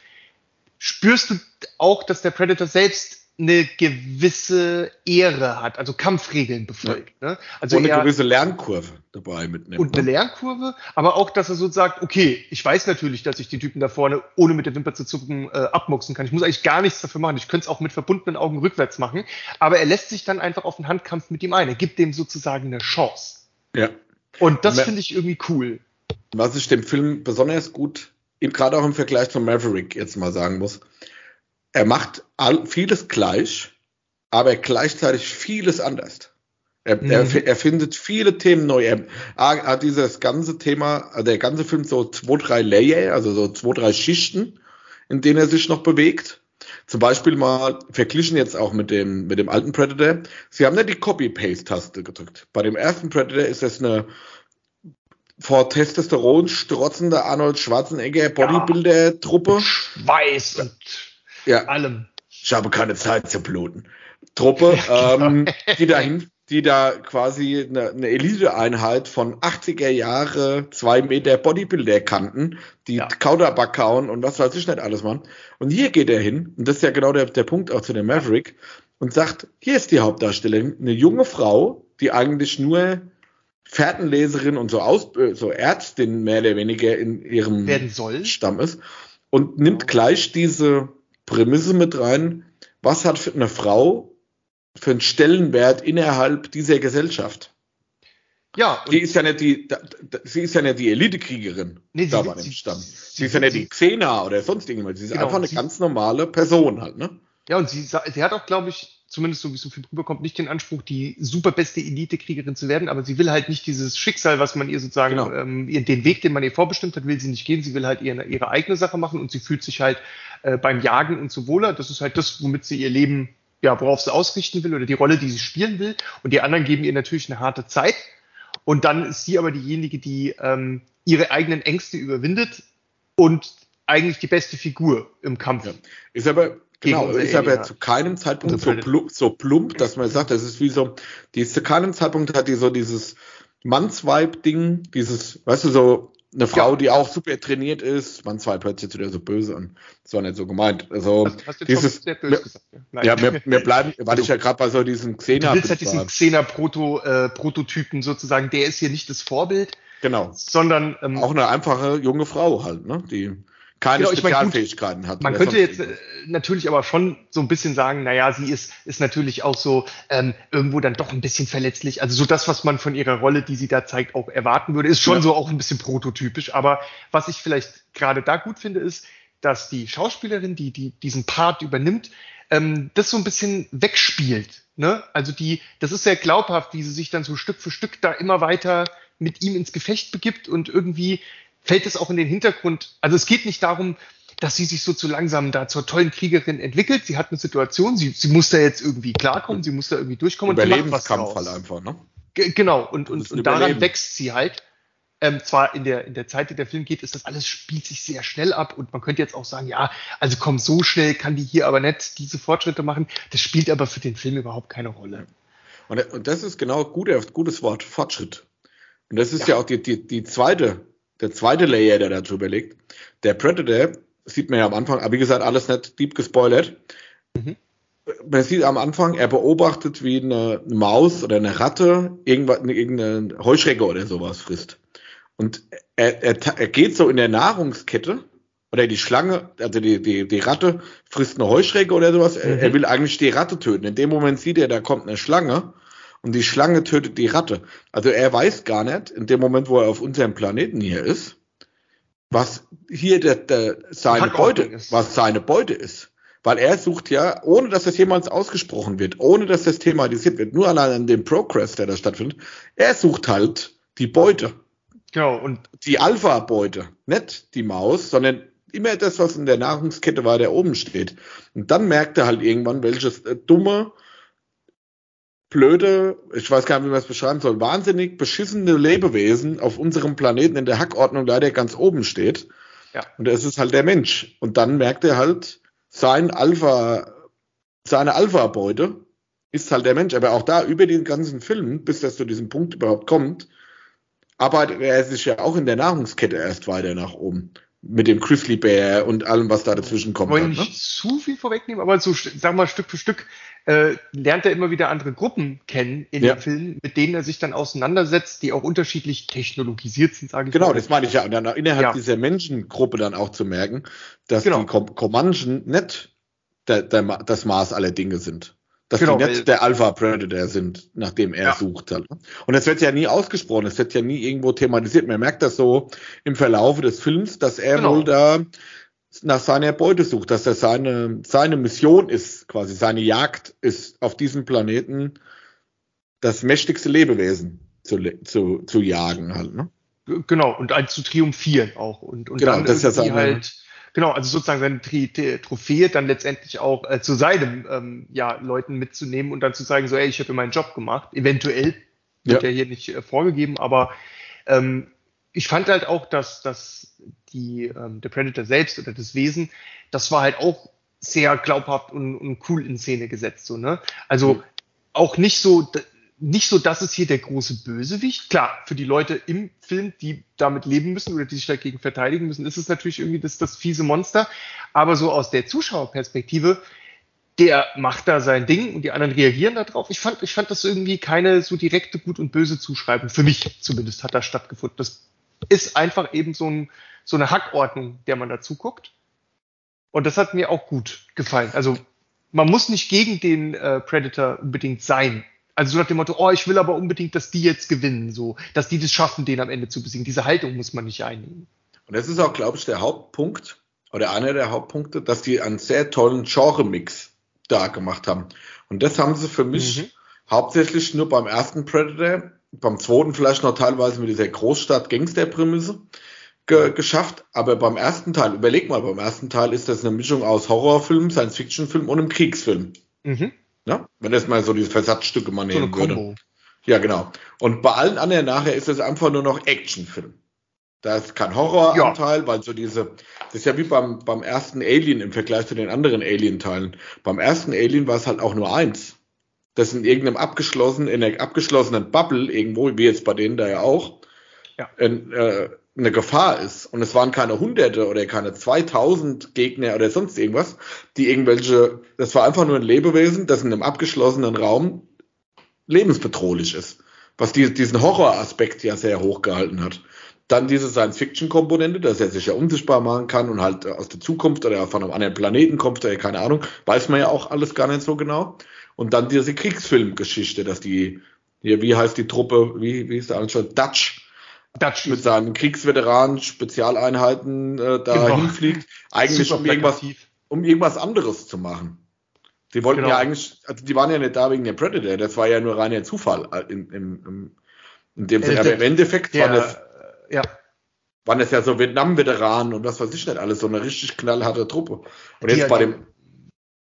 spürst du auch, dass der Predator selbst eine gewisse Ehre hat, also Kampfregeln befolgt. Ja. Ne? Also und eine gewisse Lernkurve dabei mitnimmt. Und eine ne? Lernkurve, aber auch, dass er so sagt, okay, ich weiß natürlich, dass ich die Typen da vorne ohne mit der Wimper zu zucken äh, abmuxen kann. Ich muss eigentlich gar nichts dafür machen. Ich könnte es auch mit verbundenen Augen rückwärts machen. Aber er lässt sich dann einfach auf einen Handkampf mit ihm ein. Er gibt dem sozusagen eine Chance. Ja. Und das finde ich irgendwie cool. Was ich dem Film besonders gut, gerade auch im Vergleich zum Maverick jetzt mal sagen muss, er macht all, vieles gleich, aber gleichzeitig vieles anders. Er, mhm. er, er, findet viele Themen neu. Er hat dieses ganze Thema, der ganze Film so zwei, drei Layer, also so zwei, drei Schichten, in denen er sich noch bewegt. Zum Beispiel mal verglichen jetzt auch mit dem, mit dem alten Predator. Sie haben nicht die Copy-Paste-Taste gedrückt. Bei dem ersten Predator ist es eine vor Testosteron strotzende Arnold Schwarzenegger Bodybuilder-Truppe. Schweiß und ja. allem. Ich habe keine Zeit zu bluten. Truppe, ja, genau. ähm, die dahin, die da quasi eine, eine Elite-Einheit von 80er Jahre, zwei Meter Bodybuilder kannten, die ja. Kauderback kauen und was weiß ich nicht alles machen. Und hier geht er hin, und das ist ja genau der, der Punkt auch zu dem Maverick, und sagt, hier ist die Hauptdarstellerin, eine junge Frau, die eigentlich nur Fährtenleserin und so, Aus, so Ärztin mehr oder weniger in ihrem Stamm ist und nimmt gleich diese Prämisse mit rein, was hat für eine Frau für einen Stellenwert innerhalb dieser Gesellschaft? Ja, die ist ja nicht die, sie ist ja nicht die Elitekriegerin nee, da bei dem Stamm. Sie, sie ist ja nicht die Xena oder sonst irgendwas. Sie ist genau, einfach eine sie, ganz normale Person halt, ne? Ja, und sie, sie hat auch, glaube ich, zumindest so wie es so viel rüberkommt, nicht den Anspruch, die super beste Elitekriegerin zu werden, aber sie will halt nicht dieses Schicksal, was man ihr sozusagen, genau. ähm, den Weg, den man ihr vorbestimmt hat, will sie nicht gehen. Sie will halt ihre, ihre eigene Sache machen und sie fühlt sich halt äh, beim Jagen und so wohler. Das ist halt das, womit sie ihr Leben, ja, worauf sie ausrichten will oder die Rolle, die sie spielen will. Und die anderen geben ihr natürlich eine harte Zeit. Und dann ist sie aber diejenige, die ähm, ihre eigenen Ängste überwindet und eigentlich die beste Figur im Kampf. Ja. Ist aber Genau, ist aber zu keinem Zeitpunkt so plump, so plump, dass man sagt, das ist wie so, die ist zu keinem Zeitpunkt hat die so dieses Mannsweib-Ding, dieses, weißt du, so eine Frau, ja. die auch super trainiert ist, man zwei plötzlich wieder so böse an. Das war nicht so gemeint. Also hast, hast dieses, sehr böse gesagt, ja, ja mir, mir bleiben, weil ich ja gerade bei so diesem Xena. Du willst halt diesen Xena-Prototypen äh, sozusagen, der ist hier nicht das Vorbild. Genau. Sondern ähm, auch eine einfache junge Frau halt, ne? Die keine genau, Spezialfähigkeiten ich mein, hat. Man könnte jetzt äh, natürlich aber schon so ein bisschen sagen, naja, sie ist, ist natürlich auch so ähm, irgendwo dann doch ein bisschen verletzlich. Also so das, was man von ihrer Rolle, die sie da zeigt, auch erwarten würde, ist schon ja. so auch ein bisschen prototypisch. Aber was ich vielleicht gerade da gut finde, ist, dass die Schauspielerin, die, die diesen Part übernimmt, ähm, das so ein bisschen wegspielt. Ne? Also die, das ist sehr glaubhaft, wie sie sich dann so Stück für Stück da immer weiter mit ihm ins Gefecht begibt und irgendwie fällt es auch in den Hintergrund. Also es geht nicht darum, dass sie sich so zu langsam da zur tollen Kriegerin entwickelt. Sie hat eine Situation, sie, sie muss da jetzt irgendwie klarkommen, sie muss da irgendwie durchkommen. Überlebenskampf halt einfach, ne? G genau, und, und, und daran wächst sie halt. Ähm, zwar in der, in der Zeit, in der Film geht, ist das alles, spielt sich sehr schnell ab und man könnte jetzt auch sagen, ja, also komm, so schnell kann die hier aber nicht diese Fortschritte machen. Das spielt aber für den Film überhaupt keine Rolle. Und, und das ist genau gut, gutes Wort, Fortschritt. Und das ist ja, ja auch die, die, die zweite der zweite Layer, der dazu überlegt. Der Predator sieht man ja am Anfang, aber wie gesagt, alles nicht deep gespoilert. Mhm. Man sieht am Anfang, er beobachtet, wie eine Maus oder eine Ratte irgendwas, irgendeine Heuschrecke oder sowas frisst. Und er, er, er geht so in der Nahrungskette, oder die Schlange, also die, die, die Ratte frisst eine Heuschrecke oder sowas. Mhm. Er, er, will eigentlich die Ratte töten. In dem Moment sieht er, da kommt eine Schlange und die Schlange tötet die Ratte. Also er weiß gar nicht, in dem Moment, wo er auf unserem Planeten hier ist, was hier der, der seine Beute, ist. was seine Beute ist. Weil er sucht ja, ohne dass das jemals ausgesprochen wird, ohne dass das thematisiert wird, nur allein an dem Progress, der da stattfindet, er sucht halt die Beute. Genau, und die Alpha-Beute, nicht die Maus, sondern immer das, was in der Nahrungskette war, der oben steht. Und dann merkt er halt irgendwann, welches äh, dumme, blöde, ich weiß gar nicht, wie man es beschreiben soll, wahnsinnig beschissene Lebewesen auf unserem Planeten in der Hackordnung leider ganz oben steht. Ja. Und es ist halt der Mensch. Und dann merkt er halt, sein Alpha, seine Alpha-Beute ist halt der Mensch. Aber auch da über den ganzen Film, bis das zu diesem Punkt überhaupt kommt, arbeitet er sich ja auch in der Nahrungskette erst weiter nach oben. Mit dem Grizzly Bear und allem, was da dazwischen kommt. Wollen nicht ne? zu viel vorwegnehmen, aber so, sag mal, Stück für Stück äh, lernt er immer wieder andere Gruppen kennen in ja. den Filmen, mit denen er sich dann auseinandersetzt, die auch unterschiedlich technologisiert sind, sage ich Genau, mal. das meine ich ja. Und dann innerhalb ja. dieser Menschengruppe dann auch zu merken, dass genau. die Comanchen nicht der, der, das Maß aller Dinge sind dass genau, die nicht der Alpha Predator sind, nachdem er ja. sucht. Halt. Und es wird ja nie ausgesprochen, es wird ja nie irgendwo thematisiert. Man merkt das so im Verlauf des Films, dass er genau. wohl da nach seiner Beute sucht, dass er seine, seine Mission ist, quasi seine Jagd ist, auf diesem Planeten das mächtigste Lebewesen zu, zu, zu jagen halt. Ne? Genau, und zu triumphieren auch. Und, und genau, dann das ist ja seine, halt genau, also sozusagen seine Tri Trophäe dann letztendlich auch äh, zu seinem ähm, ja, Leuten mitzunehmen und dann zu sagen, so, ey, ich habe meinen Job gemacht. Eventuell wird ja, ja hier nicht äh, vorgegeben, aber ähm, ich fand halt auch, dass, dass die, ähm, der Predator selbst oder das Wesen, das war halt auch sehr glaubhaft und, und cool in Szene gesetzt. So, ne? Also mhm. auch nicht so, nicht so, dass es hier der große Bösewicht. Klar, für die Leute im Film, die damit leben müssen oder die sich dagegen verteidigen müssen, ist es natürlich irgendwie das, das fiese Monster. Aber so aus der Zuschauerperspektive, der macht da sein Ding und die anderen reagieren darauf. Ich fand, ich fand das irgendwie keine so direkte Gut und Böse Zuschreibung. Für mich zumindest hat das stattgefunden. Das ist einfach eben so, ein, so eine Hackordnung, der man dazu guckt. Und das hat mir auch gut gefallen. Also man muss nicht gegen den äh, Predator unbedingt sein, also so nach dem Motto, oh, ich will aber unbedingt, dass die jetzt gewinnen, so, dass die das schaffen, den am Ende zu besiegen. Diese Haltung muss man nicht einnehmen. Und das ist auch, glaube ich, der Hauptpunkt oder einer der Hauptpunkte, dass die einen sehr tollen Genre-Mix da gemacht haben. Und das haben sie für mich mhm. hauptsächlich nur beim ersten Predator, beim zweiten vielleicht noch teilweise mit dieser Großstadt-Gangster-Prämisse ge geschafft. Aber beim ersten Teil, überleg mal, beim ersten Teil ist das eine Mischung aus Horrorfilm, Science-Fiction-Film und einem Kriegsfilm. Mhm. Ja? Wenn das mal so diese Versatzstücke man nehmen so würde. Ja, genau. Und bei allen anderen nachher ist es einfach nur noch Actionfilm. Da ist kein Horroranteil, ja. weil so diese, das ist ja wie beim, beim ersten Alien im Vergleich zu den anderen Alien-Teilen. Beim ersten Alien war es halt auch nur eins. Das in irgendeinem abgeschlossenen, in einer abgeschlossenen Bubble irgendwo, wie jetzt bei denen da ja auch, ja. In, äh, eine Gefahr ist und es waren keine Hunderte oder keine 2000 Gegner oder sonst irgendwas, die irgendwelche, das war einfach nur ein Lebewesen, das in einem abgeschlossenen Raum lebensbedrohlich ist, was die, diesen Horroraspekt ja sehr hoch gehalten hat. Dann diese Science-Fiction-Komponente, dass er sich ja unsichtbar machen kann und halt aus der Zukunft oder von einem anderen Planeten kommt oder keine Ahnung, weiß man ja auch alles gar nicht so genau. Und dann diese Kriegsfilmgeschichte, dass die, hier, wie heißt die Truppe, wie, wie ist der schon, Dutch, Dutch mit seinen Kriegsveteranen, Spezialeinheiten äh, da genau. hinfliegt, eigentlich um irgendwas, um irgendwas anderes zu machen. Die wollten genau. ja eigentlich, also die waren ja nicht da wegen der Predator, das war ja nur reiner Zufall äh, in, in, in, in dem Sinne. Aber im Endeffekt der, waren, das, ja. waren das ja so Vietnam-Veteranen und was weiß ich nicht alles, so eine richtig knallharte Truppe. Und jetzt die, bei dem.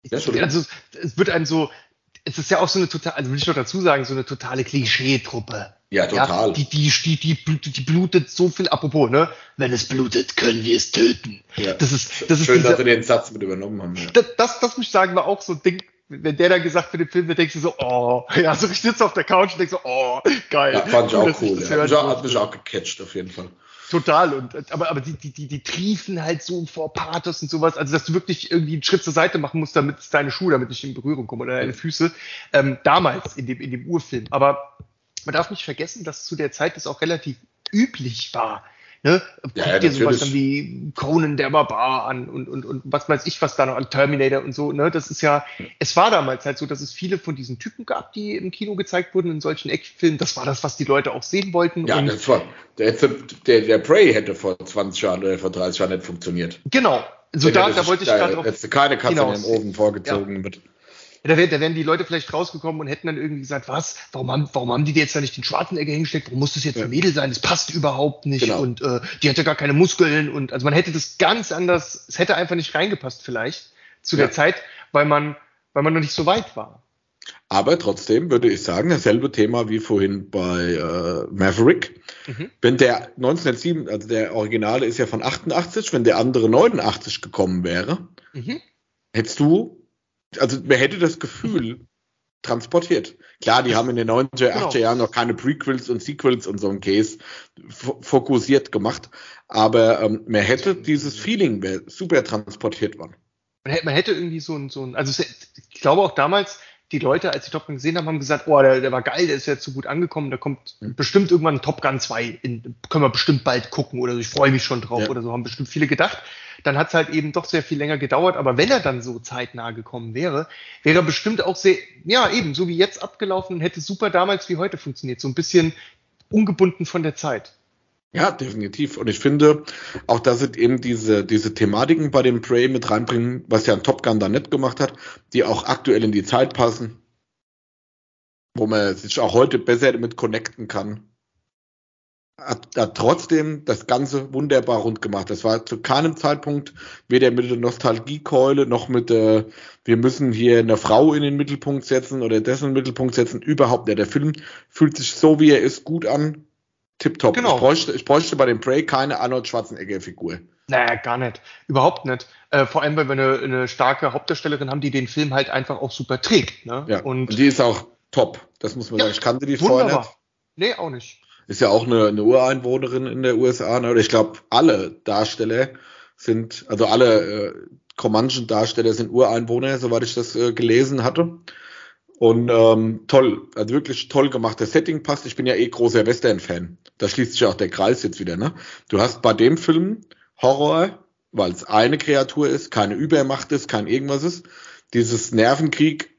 Ja, also es wird ein so, es ist ja auch so eine total, also will ich noch dazu sagen, so eine totale Klischee-Truppe. Ja, total. Ja, die, die, die, die, die blutet so viel, apropos, ne? Wenn es blutet, können wir es töten. Ja. Das ist, das ist Schön, dieser, dass wir den Satz mit übernommen haben. Ja. Das, das, das muss ich sagen, war auch so ein Ding, wenn der dann gesagt für den Film, dann denkst du so, oh, ja, so ich sitze auf der Couch und denk so, oh, geil. Ja, fand ich auch cool. Ja. Hat, mich, hat mich auch gecatcht, auf jeden Fall. Total. Und, aber, aber die, die, die, die triefen halt so vor Pathos und sowas. Also, dass du wirklich irgendwie einen Schritt zur Seite machen musst, damit deine Schuhe damit nicht in Berührung kommen oder deine Füße. Ähm, damals in dem, in dem Urfilm. Aber man darf nicht vergessen, dass zu der Zeit das auch relativ üblich war. Ne? Guck ja, dir sowas dann wie Conan der Barbar an und, und, und was weiß ich, was da noch an Terminator und so. Ne? Das ist ja, es war damals halt so, dass es viele von diesen Typen gab, die im Kino gezeigt wurden in solchen Actionfilmen. Das war das, was die Leute auch sehen wollten. Ja, das war, der, der, der Prey hätte vor 20 Jahren oder vor 30 Jahren nicht funktioniert. Genau. So da, da wollte ich gerade. Hättest du keine Katze hinaus. in den Ofen vorgezogen ja. mit da, wär, da wären die Leute vielleicht rausgekommen und hätten dann irgendwie gesagt, was, warum haben, warum haben die jetzt da nicht den Schwarzenegger hingesteckt? Warum muss das jetzt ja. ein Mädel sein? Das passt überhaupt nicht genau. und äh, die hatte gar keine Muskeln und also man hätte das ganz anders, es hätte einfach nicht reingepasst vielleicht zu ja. der Zeit, weil man, weil man noch nicht so weit war. Aber trotzdem würde ich sagen, dasselbe Thema wie vorhin bei äh, Maverick. Mhm. Wenn der 1907, also der Originale ist ja von 88, wenn der andere 89 gekommen wäre, mhm. hättest du also man hätte das Gefühl, transportiert. Klar, die haben in den 90er, genau. 80er Jahren noch keine Prequels und Sequels und so ein Case fokussiert gemacht, aber ähm, man hätte dieses Feeling super transportiert worden. Man hätte, man hätte irgendwie so ein, so ein, also ich glaube auch damals, die Leute, als sie Top Gun gesehen haben, haben gesagt, oh, der, der war geil, der ist jetzt so gut angekommen, da kommt mhm. bestimmt irgendwann Top Gun 2, in, können wir bestimmt bald gucken oder so, ich freue mich schon drauf ja. oder so, haben bestimmt viele gedacht. Dann hat es halt eben doch sehr viel länger gedauert, aber wenn er dann so zeitnah gekommen wäre, wäre er bestimmt auch sehr, ja eben, so wie jetzt abgelaufen und hätte super damals wie heute funktioniert, so ein bisschen ungebunden von der Zeit. Ja, definitiv. Und ich finde auch, dass sie eben diese, diese Thematiken bei dem Prey mit reinbringen, was ja ein Top Gun da nicht gemacht hat, die auch aktuell in die Zeit passen, wo man sich auch heute besser damit connecten kann. Hat, hat trotzdem das Ganze wunderbar rund gemacht. Das war zu keinem Zeitpunkt weder mit der Nostalgiekeule noch mit der, wir müssen hier eine Frau in den Mittelpunkt setzen oder dessen Mittelpunkt setzen. Überhaupt nicht. Der Film fühlt sich so, wie er ist, gut an tipptopp. Genau. Ich, bräuchte, ich bräuchte bei dem Prey keine Arnold Schwarzenegger-Figur. Naja, gar nicht. Überhaupt nicht. Äh, vor allem, weil wir eine, eine, starke Hauptdarstellerin haben, die den Film halt einfach auch super trägt. Ne? Ja, und, und die ist auch top. Das muss man ja, sagen. Ich kannte die wunderbar. vorher nicht. Nee, auch nicht. Ist ja auch eine, eine Ureinwohnerin in der USA. Ne? Oder ich glaube, alle Darsteller sind, also alle äh, Comanchen-Darsteller sind Ureinwohner, soweit ich das äh, gelesen hatte. Und ähm, toll, also wirklich toll gemacht. Das Setting passt. Ich bin ja eh großer Western-Fan. Da schließt sich auch der Kreis jetzt wieder. Ne? Du hast bei dem Film Horror, weil es eine Kreatur ist, keine Übermacht ist, kein irgendwas ist. Dieses Nervenkrieg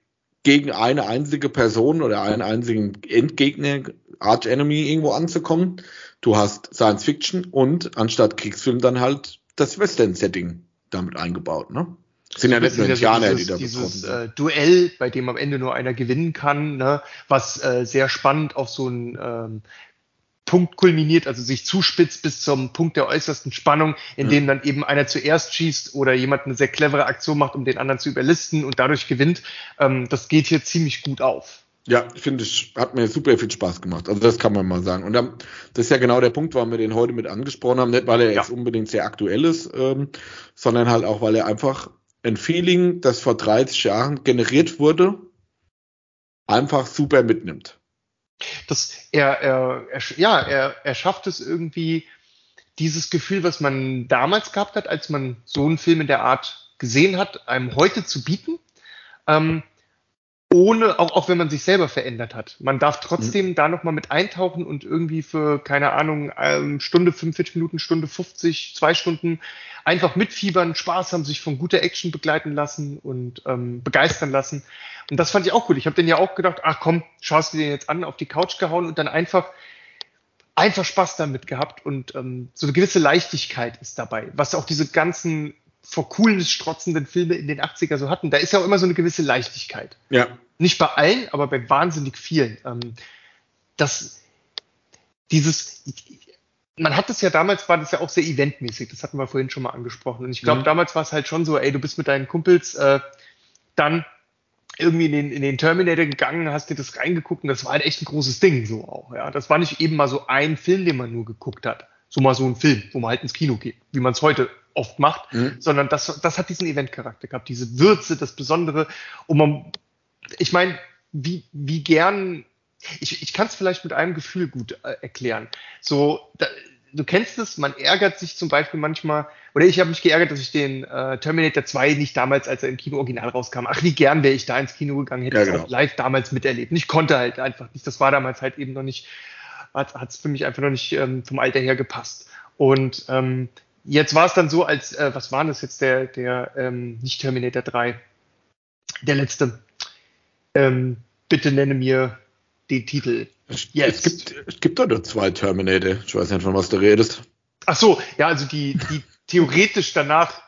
gegen eine einzige Person oder einen einzigen Endgegner, Arch Enemy irgendwo anzukommen. Du hast Science Fiction und anstatt Kriegsfilm dann halt das Western-Setting damit eingebaut. Ne? sind ja nicht nur Indianer, dieses, die da dieses äh, Duell, bei dem am Ende nur einer gewinnen kann, ne, was äh, sehr spannend auf so einen ähm, Punkt kulminiert, also sich zuspitzt bis zum Punkt der äußersten Spannung, in ja. dem dann eben einer zuerst schießt oder jemand eine sehr clevere Aktion macht, um den anderen zu überlisten und dadurch gewinnt. Ähm, das geht hier ziemlich gut auf. Ja, finde ich, hat mir super viel Spaß gemacht. Also das kann man mal sagen. Und dann, das ist ja genau der Punkt, warum wir den heute mit angesprochen haben. Nicht, weil er ja. jetzt unbedingt sehr aktuell ist, ähm, sondern halt auch, weil er einfach ein Feeling, das vor 30 Jahren generiert wurde, einfach super mitnimmt. Das, er, er, er, ja, er, er schafft es irgendwie, dieses Gefühl, was man damals gehabt hat, als man so einen Film in der Art gesehen hat, einem heute zu bieten. Ähm, ohne, auch, auch wenn man sich selber verändert hat. Man darf trotzdem mhm. da nochmal mit eintauchen und irgendwie für, keine Ahnung, ähm, Stunde 45 Minuten, Stunde 50, zwei Stunden einfach mitfiebern, Spaß haben, sich von guter Action begleiten lassen und ähm, begeistern lassen. Und das fand ich auch cool. Ich habe den ja auch gedacht, ach komm, schaust du dir jetzt an, auf die Couch gehauen und dann einfach einfach Spaß damit gehabt und ähm, so eine gewisse Leichtigkeit ist dabei, was auch diese ganzen vor Coolness strotzenden Filme in den 80er so hatten, da ist ja auch immer so eine gewisse Leichtigkeit. Ja. Nicht bei allen, aber bei wahnsinnig vielen. Ähm, das, dieses, man hat es ja damals, war das ja auch sehr eventmäßig, das hatten wir vorhin schon mal angesprochen. Und ich glaube, mhm. damals war es halt schon so, ey, du bist mit deinen Kumpels äh, dann irgendwie in den, in den Terminator gegangen, hast dir das reingeguckt und das war halt echt ein großes Ding so auch. Ja, das war nicht eben mal so ein Film, den man nur geguckt hat. So mal so ein Film, wo man halt ins Kino geht, wie man es heute oft macht, mhm. sondern das, das hat diesen Eventcharakter gehabt, diese Würze, das Besondere. Und man, ich meine, wie, wie gern, ich, ich kann es vielleicht mit einem Gefühl gut äh, erklären. So, da, du kennst es, man ärgert sich zum Beispiel manchmal, oder ich habe mich geärgert, dass ich den äh, Terminator 2 nicht damals, als er im Kino original rauskam, ach, wie gern wäre ich da ins Kino gegangen, hätte ja, genau. auch live damals miterlebt. Und ich konnte halt einfach nicht, das war damals halt eben noch nicht, hat es für mich einfach noch nicht ähm, vom Alter her gepasst. Und ähm, Jetzt war es dann so, als, äh, was war das jetzt, der, der, ähm, nicht Terminator 3, der letzte. Ähm, bitte nenne mir den Titel. Jetzt. Es gibt, es gibt doch nur zwei Terminator. Ich weiß nicht, von was du redest. Ach so, ja, also die, die theoretisch danach.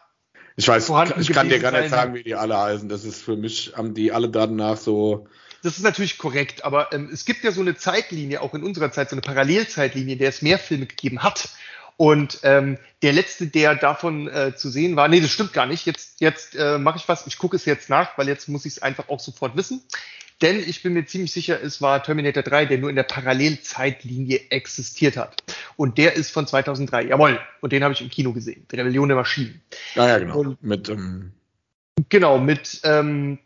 Ich weiß, ich kann dir gar nicht sagen, wie die alle heißen. Das ist für mich, haben die alle danach so. Das ist natürlich korrekt, aber ähm, es gibt ja so eine Zeitlinie, auch in unserer Zeit, so eine Parallelzeitlinie, in der es mehr Filme gegeben hat. Und ähm, der letzte, der davon äh, zu sehen war, nee, das stimmt gar nicht. Jetzt, jetzt äh, mache ich was, ich gucke es jetzt nach, weil jetzt muss ich es einfach auch sofort wissen. Denn ich bin mir ziemlich sicher, es war Terminator 3, der nur in der Parallelzeitlinie existiert hat. Und der ist von 2003. Jawohl. Und den habe ich im Kino gesehen. Rebellion der Maschinen. Ja, ja, genau. Und, mit, ähm genau, mit ähm,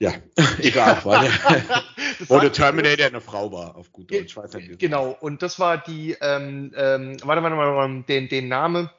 Ja, egal. Weil wo der Terminator eine Frau war, auf gut Deutsch. Weiß genau, und das war die, ähm, ähm, warte, warte, warte, den, den Name,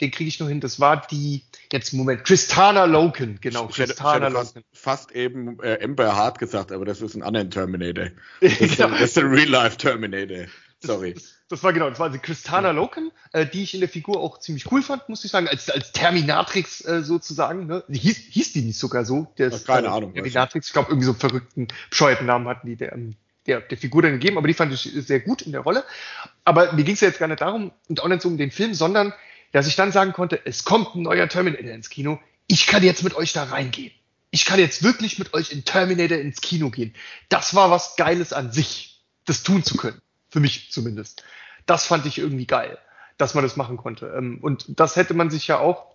den kriege ich nur hin, das war die, jetzt Moment, Tristana Loken, genau, ich Tristana hätte, Loken. Fast, fast eben äh, Ember Hart gesagt, aber das ist ein anderer Terminator. Das, ist, genau. das ist ein Real-Life Terminator. Sorry. Das, das, war genau, das war die Christana ja. Loken, äh, die ich in der Figur auch ziemlich cool fand, muss ich sagen, als, als Terminatrix äh, sozusagen. Ne? Hieß, hieß die nicht sogar so? Das, keine äh, Ahnung. Terminatrix, ich glaube, irgendwie so einen verrückten, bescheuerten Namen hatten die der, ähm, der, der Figur dann gegeben, aber die fand ich sehr gut in der Rolle. Aber mir ging es ja jetzt gar nicht darum und auch nicht so um den Film, sondern dass ich dann sagen konnte, es kommt ein neuer Terminator ins Kino, ich kann jetzt mit euch da reingehen. Ich kann jetzt wirklich mit euch in Terminator ins Kino gehen. Das war was Geiles an sich, das tun zu können. Für mich zumindest. Das fand ich irgendwie geil, dass man das machen konnte. Ähm, und das hätte man sich ja auch,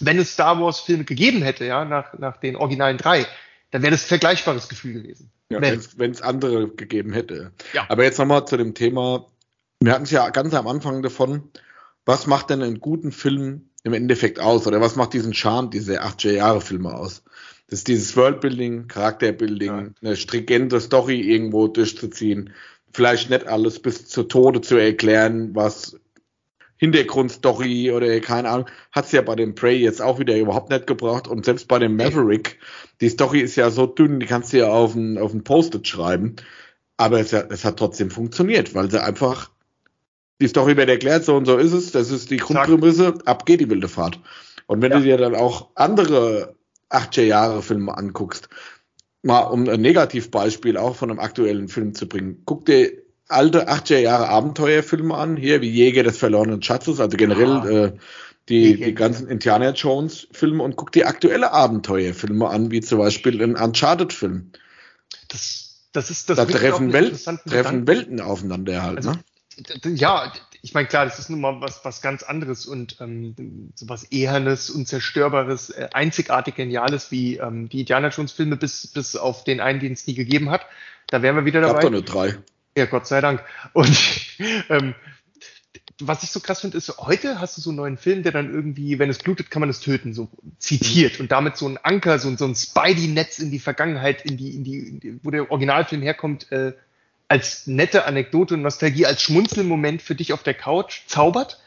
wenn es Star Wars Filme gegeben hätte, ja, nach, nach den originalen drei, dann wäre das ein vergleichbares Gefühl gewesen. Ja, wenn es andere gegeben hätte. Ja. Aber jetzt nochmal zu dem Thema. Wir hatten es ja ganz am Anfang davon. Was macht denn einen guten Film im Endeffekt aus? Oder was macht diesen Charme diese 80er-Jahre-Filme aus? Das ist dieses Worldbuilding, Charakterbuilding, ja. eine stringente Story irgendwo durchzuziehen, vielleicht nicht alles bis zu Tode zu erklären, was Hintergrundstory oder keine Ahnung, hat's ja bei dem Prey jetzt auch wieder überhaupt nicht gebraucht. Und selbst bei dem Maverick, die Story ist ja so dünn, die kannst du ja auf ein, auf ein Post-it schreiben, aber es, es hat trotzdem funktioniert, weil sie einfach die Story wird erklärt, so und so ist es, das ist die Grundprämisse, ab geht die wilde Fahrt. Und wenn ja. du dir dann auch andere 80er Jahre Filme anguckst, mal um ein Negativbeispiel auch von einem aktuellen Film zu bringen. Guck dir alte 80er Jahre Abenteuerfilme an, hier wie Jäger des verlorenen Schatzes, also generell ja. äh, die, die ganzen Indiana Jones Filme und guck dir aktuelle Abenteuerfilme an, wie zum Beispiel ein Uncharted-Film. Das, das ist das. Da treffen, Welt, treffen Welten aufeinander halt. Also, ne? Ja, ich meine, klar, das ist nun mal was, was ganz anderes und ähm, so was Ehernes, Unzerstörbares, äh, einzigartig Geniales wie ähm, die Indiana Jones Filme bis, bis auf den einen, den es nie gegeben hat. Da wären wir wieder dabei. Gab doch nur drei. Ja, Gott sei Dank. Und ähm, was ich so krass finde, ist, heute hast du so einen neuen Film, der dann irgendwie, wenn es blutet, kann man es töten, so zitiert mhm. und damit so ein Anker, so, so ein Spidey-Netz in die Vergangenheit, in die, in die, in die, wo der Originalfilm herkommt, äh, als nette Anekdote und Nostalgie, als Schmunzelmoment für dich auf der Couch zaubert.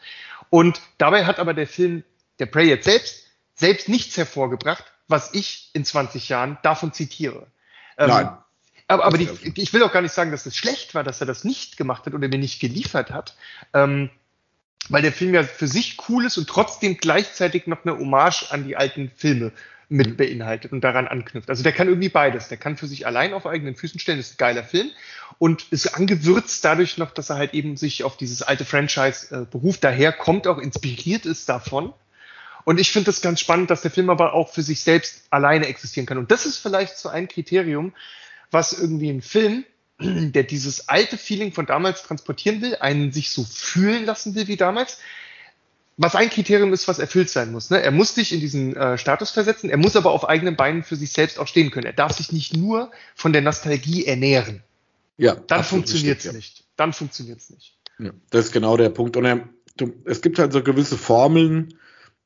Und dabei hat aber der Film, der Prey jetzt selbst, selbst nichts hervorgebracht, was ich in 20 Jahren davon zitiere. Ähm, Nein. aber, aber die, ich will auch gar nicht sagen, dass es schlecht war, dass er das nicht gemacht hat oder mir nicht geliefert hat. Ähm, weil der Film ja für sich cool ist und trotzdem gleichzeitig noch eine Hommage an die alten Filme mit mhm. beinhaltet und daran anknüpft. Also der kann irgendwie beides. Der kann für sich allein auf eigenen Füßen stellen, ist ein geiler Film und ist angewürzt dadurch noch, dass er halt eben sich auf dieses alte Franchise äh, beruft. Daher kommt auch inspiriert ist davon. Und ich finde das ganz spannend, dass der Film aber auch für sich selbst alleine existieren kann. Und das ist vielleicht so ein Kriterium, was irgendwie ein Film, der dieses alte Feeling von damals transportieren will, einen sich so fühlen lassen will wie damals, was ein Kriterium ist, was erfüllt sein muss. Ne? Er muss dich in diesen äh, Status versetzen, er muss aber auf eigenen Beinen für sich selbst auch stehen können. Er darf sich nicht nur von der Nostalgie ernähren. Ja, dann funktioniert es ja. nicht. Dann funktioniert es nicht. Ja, das ist genau der Punkt. Und er, du, es gibt halt so gewisse Formeln,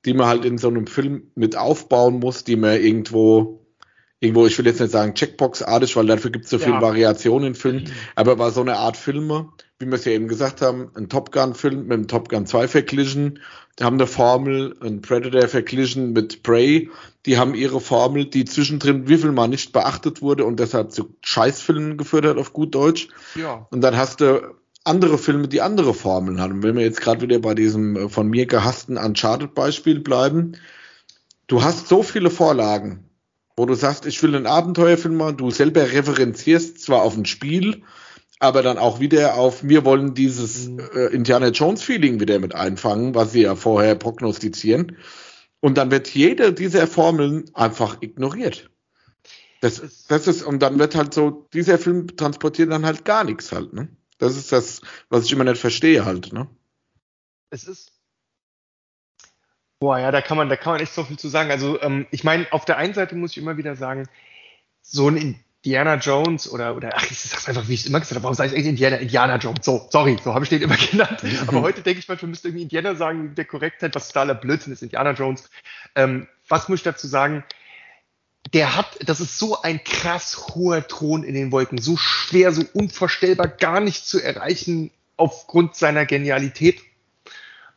die man halt in so einem Film mit aufbauen muss, die man irgendwo irgendwo, ich will jetzt nicht sagen Checkbox-artig, weil dafür gibt es so ja. Variation in Filmen, mhm. aber war so eine Art Filme, wie wir es ja eben gesagt haben, ein Top Gun-Film mit dem Top Gun 2 verglichen, die haben eine Formel, ein Predator verglichen mit Prey, die haben ihre Formel, die zwischendrin wie viel mal nicht beachtet wurde und deshalb zu Scheißfilmen geführt hat auf gut Deutsch. Ja. Und dann hast du andere Filme, die andere Formeln haben. Und wenn wir jetzt gerade wieder bei diesem äh, von mir gehassten Uncharted-Beispiel bleiben, du hast so viele Vorlagen, wo du sagst, ich will einen Abenteuerfilm machen, du selber referenzierst zwar auf ein Spiel, aber dann auch wieder auf, wir wollen dieses mhm. äh, Indiana Jones Feeling wieder mit einfangen, was sie ja vorher prognostizieren. Und dann wird jede dieser Formeln einfach ignoriert. Das, das ist, und dann wird halt so, dieser Film transportiert dann halt gar nichts halt, ne? Das ist das, was ich immer nicht verstehe halt, ne? Es ist, Boah, ja, da kann man, da kann man echt so viel zu sagen. Also, ähm, ich meine, auf der einen Seite muss ich immer wieder sagen, so ein Indiana Jones oder, oder ach, ich sag's einfach, wie ich es immer gesagt habe, warum sage ich eigentlich Indiana, Indiana Jones? So, sorry, so habe ich den immer genannt. Aber heute denke ich manchmal, müsste irgendwie Indiana sagen, der Korrektheit, was totaler Blödsinn ist, Indiana Jones. Ähm, was muss ich dazu sagen? der hat, das ist so ein krass hoher Thron in den Wolken, so schwer, so unvorstellbar, gar nicht zu erreichen aufgrund seiner Genialität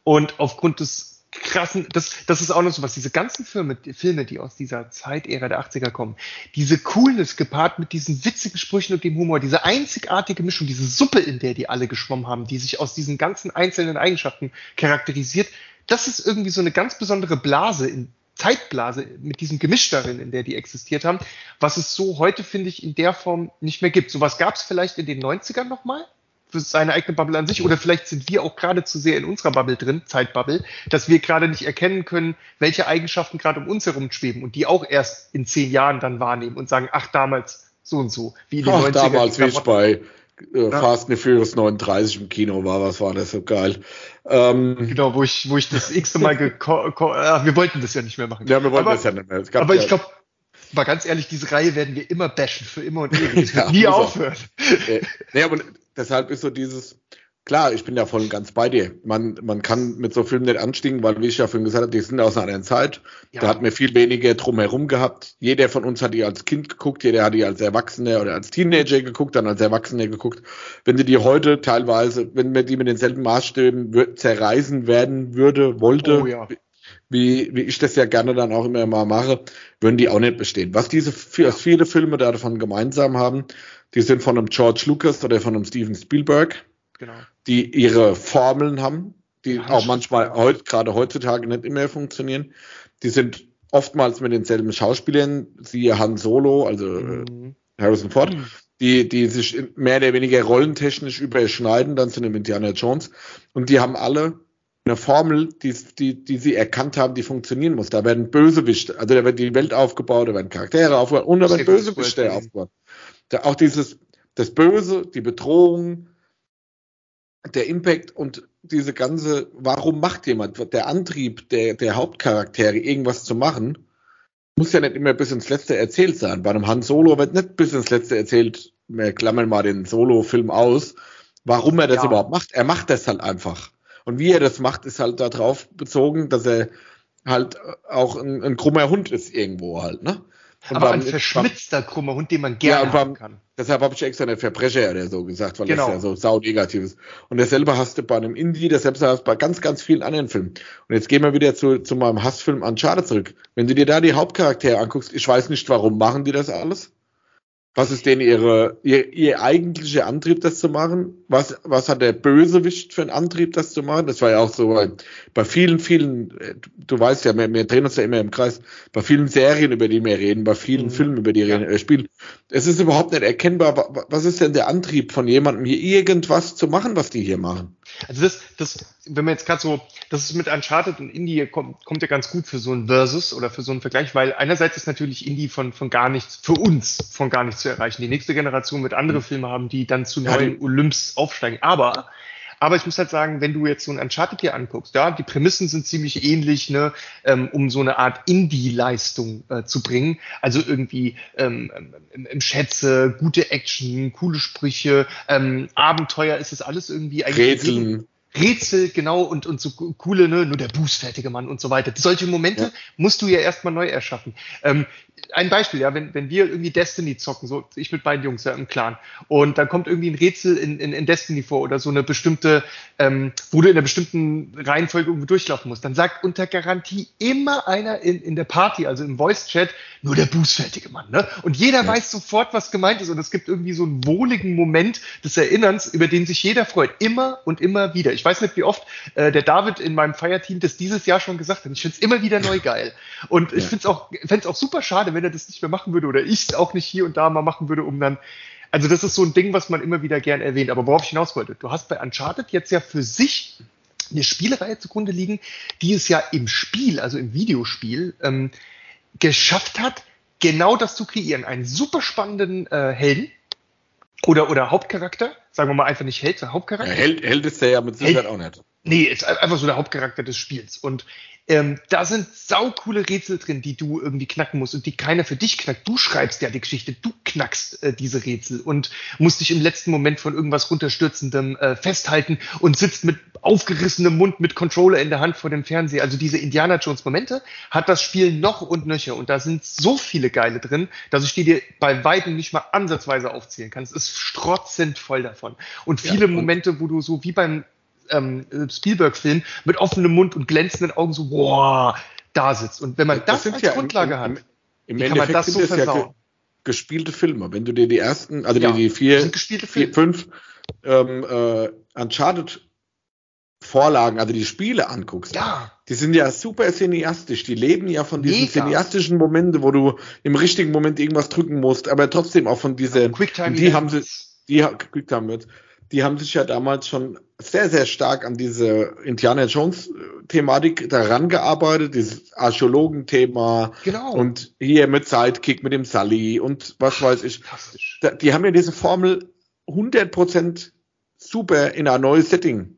und aufgrund des krassen, das, das ist auch noch so was, diese ganzen Filme, Filme, die aus dieser Zeitära der 80er kommen, diese Coolness gepaart mit diesen witzigen Sprüchen und dem Humor, diese einzigartige Mischung, diese Suppe, in der die alle geschwommen haben, die sich aus diesen ganzen einzelnen Eigenschaften charakterisiert, das ist irgendwie so eine ganz besondere Blase, in, Zeitblase mit diesem Gemisch darin, in der die existiert haben, was es so heute, finde ich, in der Form nicht mehr gibt. Sowas gab es vielleicht in den 90ern nochmal, seine eigene Bubble an sich, oder vielleicht sind wir auch gerade zu sehr in unserer Bubble drin, Zeitbubble, dass wir gerade nicht erkennen können, welche Eigenschaften gerade um uns herum schweben und die auch erst in zehn Jahren dann wahrnehmen und sagen, ach, damals so und so, wie in den ach, 90ern. Damals, wie ich bei äh, Fast and Furious 39 im Kino war, was war das so geil. Ähm, genau, wo ich, wo ich das x-te Mal äh, wir wollten das ja nicht mehr machen. Ja, wir wollten aber, das ja nicht mehr. aber ja, ich glaube, mal ganz ehrlich, diese Reihe werden wir immer bashen, für immer und ewig. Wird ja, nie aufhören. Äh, nee, aber deshalb ist so dieses, Klar, ich bin ja voll und ganz bei dir. Man, man kann mit so Filmen nicht anstiegen, weil, wie ich ja vorhin gesagt habe, die sind aus einer anderen Zeit. Ja. Da hat mir viel weniger drumherum gehabt. Jeder von uns hat die als Kind geguckt, jeder hat die als Erwachsener oder als Teenager geguckt, dann als Erwachsener geguckt. Wenn du die heute teilweise, wenn man die mit denselben Maßstäben zerreißen werden würde, wollte, oh, ja. wie, wie ich das ja gerne dann auch immer mal mache, würden die auch nicht bestehen. Was diese ja. viele Filme davon gemeinsam haben, die sind von einem George Lucas oder von einem Steven Spielberg genau. die ihre Formeln haben, die ja, auch manchmal heut, gerade heutzutage nicht immer funktionieren. Die sind oftmals mit denselben Schauspielern, siehe Han Solo, also äh, mhm. Harrison Ford, mhm. die, die sich mehr oder weniger rollentechnisch überschneiden, dann zu einem Indiana Jones. Und die haben alle eine Formel, die, die, die sie erkannt haben, die funktionieren muss. Da werden Bösewichte, also da wird die Welt aufgebaut, da werden Charaktere aufgebaut und da werden Bösewichte aufgebaut. Auch dieses, das Böse, die Bedrohung, der Impact und diese ganze, warum macht jemand, der Antrieb der, der Hauptcharaktere, irgendwas zu machen, muss ja nicht immer bis ins Letzte erzählt sein. Bei einem Han Solo wird nicht bis ins Letzte erzählt, wir klammern mal den Solo-Film aus, warum er das ja. überhaupt macht. Er macht das halt einfach. Und wie er das macht, ist halt darauf bezogen, dass er halt auch ein, ein krummer Hund ist irgendwo halt, ne? Und aber ein verschmitzter krummer Hund, den man gerne ja, haben kann. Deshalb habe ich extra eine Verbrecher oder so gesagt, weil genau. das ja so saunegativ ist. Und dasselbe hast du bei einem Indie, dasselbe hast du bei ganz, ganz vielen anderen Filmen. Und jetzt gehen wir wieder zu, zu meinem Hassfilm Uncharted zurück. Wenn du dir da die Hauptcharaktere anguckst, ich weiß nicht, warum machen die das alles. Was ist denn ihre, ihr, ihr eigentlicher Antrieb, das zu machen? Was, was hat der Bösewicht für einen Antrieb, das zu machen? Das war ja auch so bei, bei vielen, vielen, du weißt ja, wir, wir drehen uns ja immer im Kreis, bei vielen Serien, über die wir reden, bei vielen mhm. Filmen, über die wir ja. spielen. Es ist überhaupt nicht erkennbar, was ist denn der Antrieb von jemandem, hier irgendwas zu machen, was die hier machen? Also das, das, wenn man jetzt gerade so, das ist mit Uncharted und Indie kommt, kommt ja ganz gut für so ein Versus oder für so einen Vergleich, weil einerseits ist natürlich Indie von, von gar nichts, für uns von gar nichts zu erreichen. Die nächste Generation wird andere mhm. Filme haben, die dann zu neuen ja, Olymps aufsteigen. Aber aber ich muss halt sagen, wenn du jetzt so ein Uncharted hier anguckst, ja, die Prämissen sind ziemlich ähnlich, ne, ähm, um so eine Art Indie-Leistung äh, zu bringen. Also irgendwie ähm, im, im Schätze, gute Action, coole Sprüche, ähm, Abenteuer ist es alles irgendwie eigentlich. Rätseln. Rätsel, genau, und, und so coole, ne, nur der bußfertige Mann und so weiter. Solche Momente ja. musst du ja erstmal neu erschaffen. Ähm, ein Beispiel, ja, wenn, wenn wir irgendwie Destiny zocken, so ich mit beiden Jungs ja im Clan, und dann kommt irgendwie ein Rätsel in, in, in Destiny vor oder so eine bestimmte, ähm, wo du in einer bestimmten Reihenfolge irgendwo durchlaufen musst, dann sagt unter Garantie immer einer in, in der Party, also im Voice-Chat, nur der bußfertige Mann, ne? Und jeder ja. weiß sofort, was gemeint ist, und es gibt irgendwie so einen wohligen Moment des Erinnerns, über den sich jeder freut, immer und immer wieder. Ich ich weiß nicht, wie oft äh, der David in meinem Feierteam das dieses Jahr schon gesagt hat. Ich finde es immer wieder neu geil. Und ich finde es auch, fände auch super schade, wenn er das nicht mehr machen würde oder ich es auch nicht hier und da mal machen würde, um dann also das ist so ein Ding, was man immer wieder gern erwähnt. Aber worauf ich hinaus wollte, du hast bei Uncharted jetzt ja für sich eine Spielereihe zugrunde liegen, die es ja im Spiel, also im Videospiel, ähm, geschafft hat, genau das zu kreieren. Einen super spannenden äh, Helden, oder, oder Hauptcharakter, sagen wir mal einfach nicht Held, sondern Hauptcharakter. Ja, Held, Held ist der ja mit Sicherheit Held, auch nicht. Nee, ist einfach so der Hauptcharakter des Spiels. Und ähm, da sind saukoole Rätsel drin, die du irgendwie knacken musst und die keiner für dich knackt. Du schreibst ja die Geschichte, du knackst äh, diese Rätsel und musst dich im letzten Moment von irgendwas runterstürzendem äh, festhalten und sitzt mit aufgerissenem Mund mit Controller in der Hand vor dem Fernseher. Also diese Indiana Jones Momente hat das Spiel noch und nöcher und da sind so viele geile drin, dass ich die dir bei weitem nicht mal ansatzweise aufzählen kann. Es ist strotzend voll davon. Und viele ja, Momente, wo du so wie beim ähm, Spielberg-Film mit offenem Mund und glänzenden Augen so, boah, da sitzt. Und wenn man das, das als ja Grundlage im, im, hat, im kann man das so versauen? Ja gespielte Filme. Wenn du dir die ersten, also ja, die, die vier, vier fünf ähm, äh, Uncharted Vorlagen, also die Spiele anguckst, ja. die sind ja super cineastisch. Die leben ja von diesen Mega. cineastischen Momenten, wo du im richtigen Moment irgendwas drücken musst, aber trotzdem auch von dieser, Quicktime die haben sie, die Quicktime die haben sich ja damals schon sehr, sehr stark an diese Indiana Jones-Thematik daran gearbeitet, dieses Archäologen-Thema genau. und hier mit Sidekick mit dem Sully und was weiß ich. Die haben ja diese Formel 100% super in ein neues Setting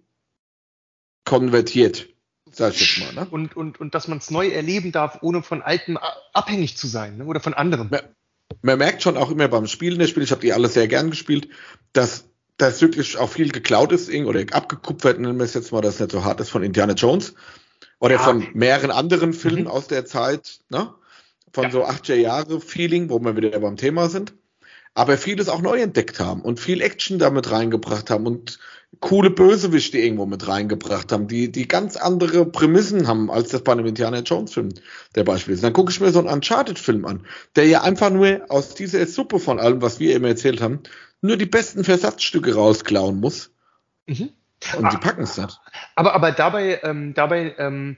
konvertiert, sag ich jetzt mal. Ne? Und, und, und dass man es neu erleben darf, ohne von Alten abhängig zu sein ne? oder von anderen. Man, man merkt schon auch immer beim Spielen der Spiele, ich habe die alle sehr gern gespielt, dass dass wirklich auch viel geklaut ist oder abgekupfert, nennen wir es jetzt mal, dass es nicht so hart ist, von Indiana Jones oder ja. von mehreren anderen Filmen mhm. aus der Zeit, ne? von ja. so 80er Jahre Feeling, wo wir wieder beim Thema sind, aber vieles auch neu entdeckt haben und viel Action damit reingebracht haben und coole Bösewichte irgendwo mit reingebracht haben, die, die ganz andere Prämissen haben, als das bei einem Indiana Jones Film der Beispiel ist. Dann gucke ich mir so einen Uncharted Film an, der ja einfach nur aus dieser Suppe von allem, was wir eben erzählt haben, nur die besten Versatzstücke rausklauen muss. Mhm. Und ah, die packen es nicht. Aber, aber dabei, ähm, dabei ähm,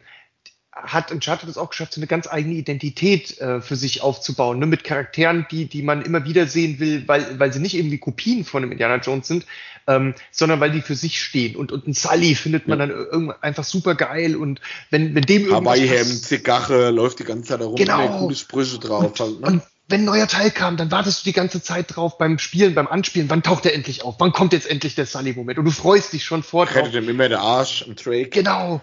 hat Uncharted es auch geschafft, so eine ganz eigene Identität äh, für sich aufzubauen, ne? mit Charakteren, die, die man immer wieder sehen will, weil, weil sie nicht irgendwie Kopien von einem Indiana Jones sind, ähm, sondern weil die für sich stehen. Und, und ein Sully findet man ja. dann irgendwann einfach super geil und wenn, wenn dem irgendwas... Hawaii-Hemd, Zigarre, läuft die ganze Zeit herum, genau. coole Sprüche drauf. Und, halt, ne? und wenn ein neuer Teil kam, dann wartest du die ganze Zeit drauf beim Spielen, beim Anspielen, wann taucht er endlich auf? Wann kommt jetzt endlich der Sully-Moment? Und du freust dich schon vor drauf. Rettet ihm immer der Arsch im Drake. Genau.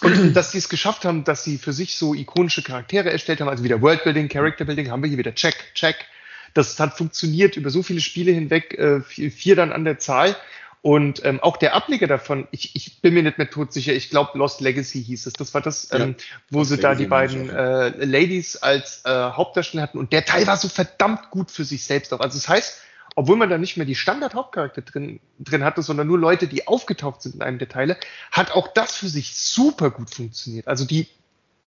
Und dass sie es geschafft haben, dass sie für sich so ikonische Charaktere erstellt haben, also wieder Worldbuilding, Characterbuilding, haben wir hier wieder Check, Check. Das hat funktioniert über so viele Spiele hinweg, äh, vier dann an der Zahl. Und ähm, auch der Ableger davon, ich, ich bin mir nicht mehr todsicher, ich glaube Lost Legacy hieß es. Das war das, ähm, wo Lost sie da die beiden äh, Ladies als äh, Hauptdarsteller hatten. Und der Teil war so verdammt gut für sich selbst auch. Also das heißt, obwohl man da nicht mehr die Standard-Hauptcharakter drin, drin hatte, sondern nur Leute, die aufgetaucht sind in einem der Teile, hat auch das für sich super gut funktioniert. Also die,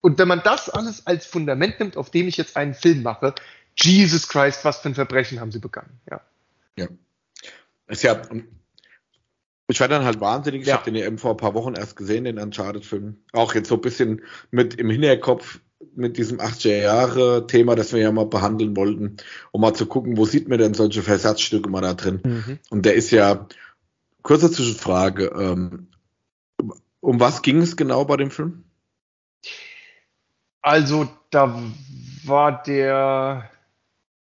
und wenn man das alles als Fundament nimmt, auf dem ich jetzt einen Film mache, Jesus Christ, was für ein Verbrechen haben sie begangen, ja. Ja. Ist ja, ich war dann halt wahnsinnig. Ich ja. habe den ja eben vor ein paar Wochen erst gesehen, den Uncharted-Film. Auch jetzt so ein bisschen mit im Hinterkopf mit diesem 80er-Jahre-Thema, das wir ja mal behandeln wollten, um mal zu gucken, wo sieht man denn solche Versatzstücke mal da drin. Mhm. Und der ist ja, kurze Zwischenfrage, ähm, um was ging es genau bei dem Film? Also, da war der,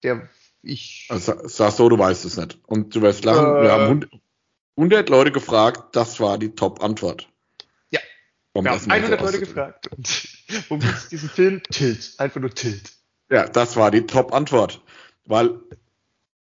der, ich. Also, sag so, du weißt es nicht. Und du wirst lachen, äh, wir haben 100 Leute gefragt, das war die Top-Antwort. Ja. Wir haben 100 Leute gefragt. Und worum es diesen Film? Tilt. Einfach nur Tilt. Ja, das war die Top-Antwort. Weil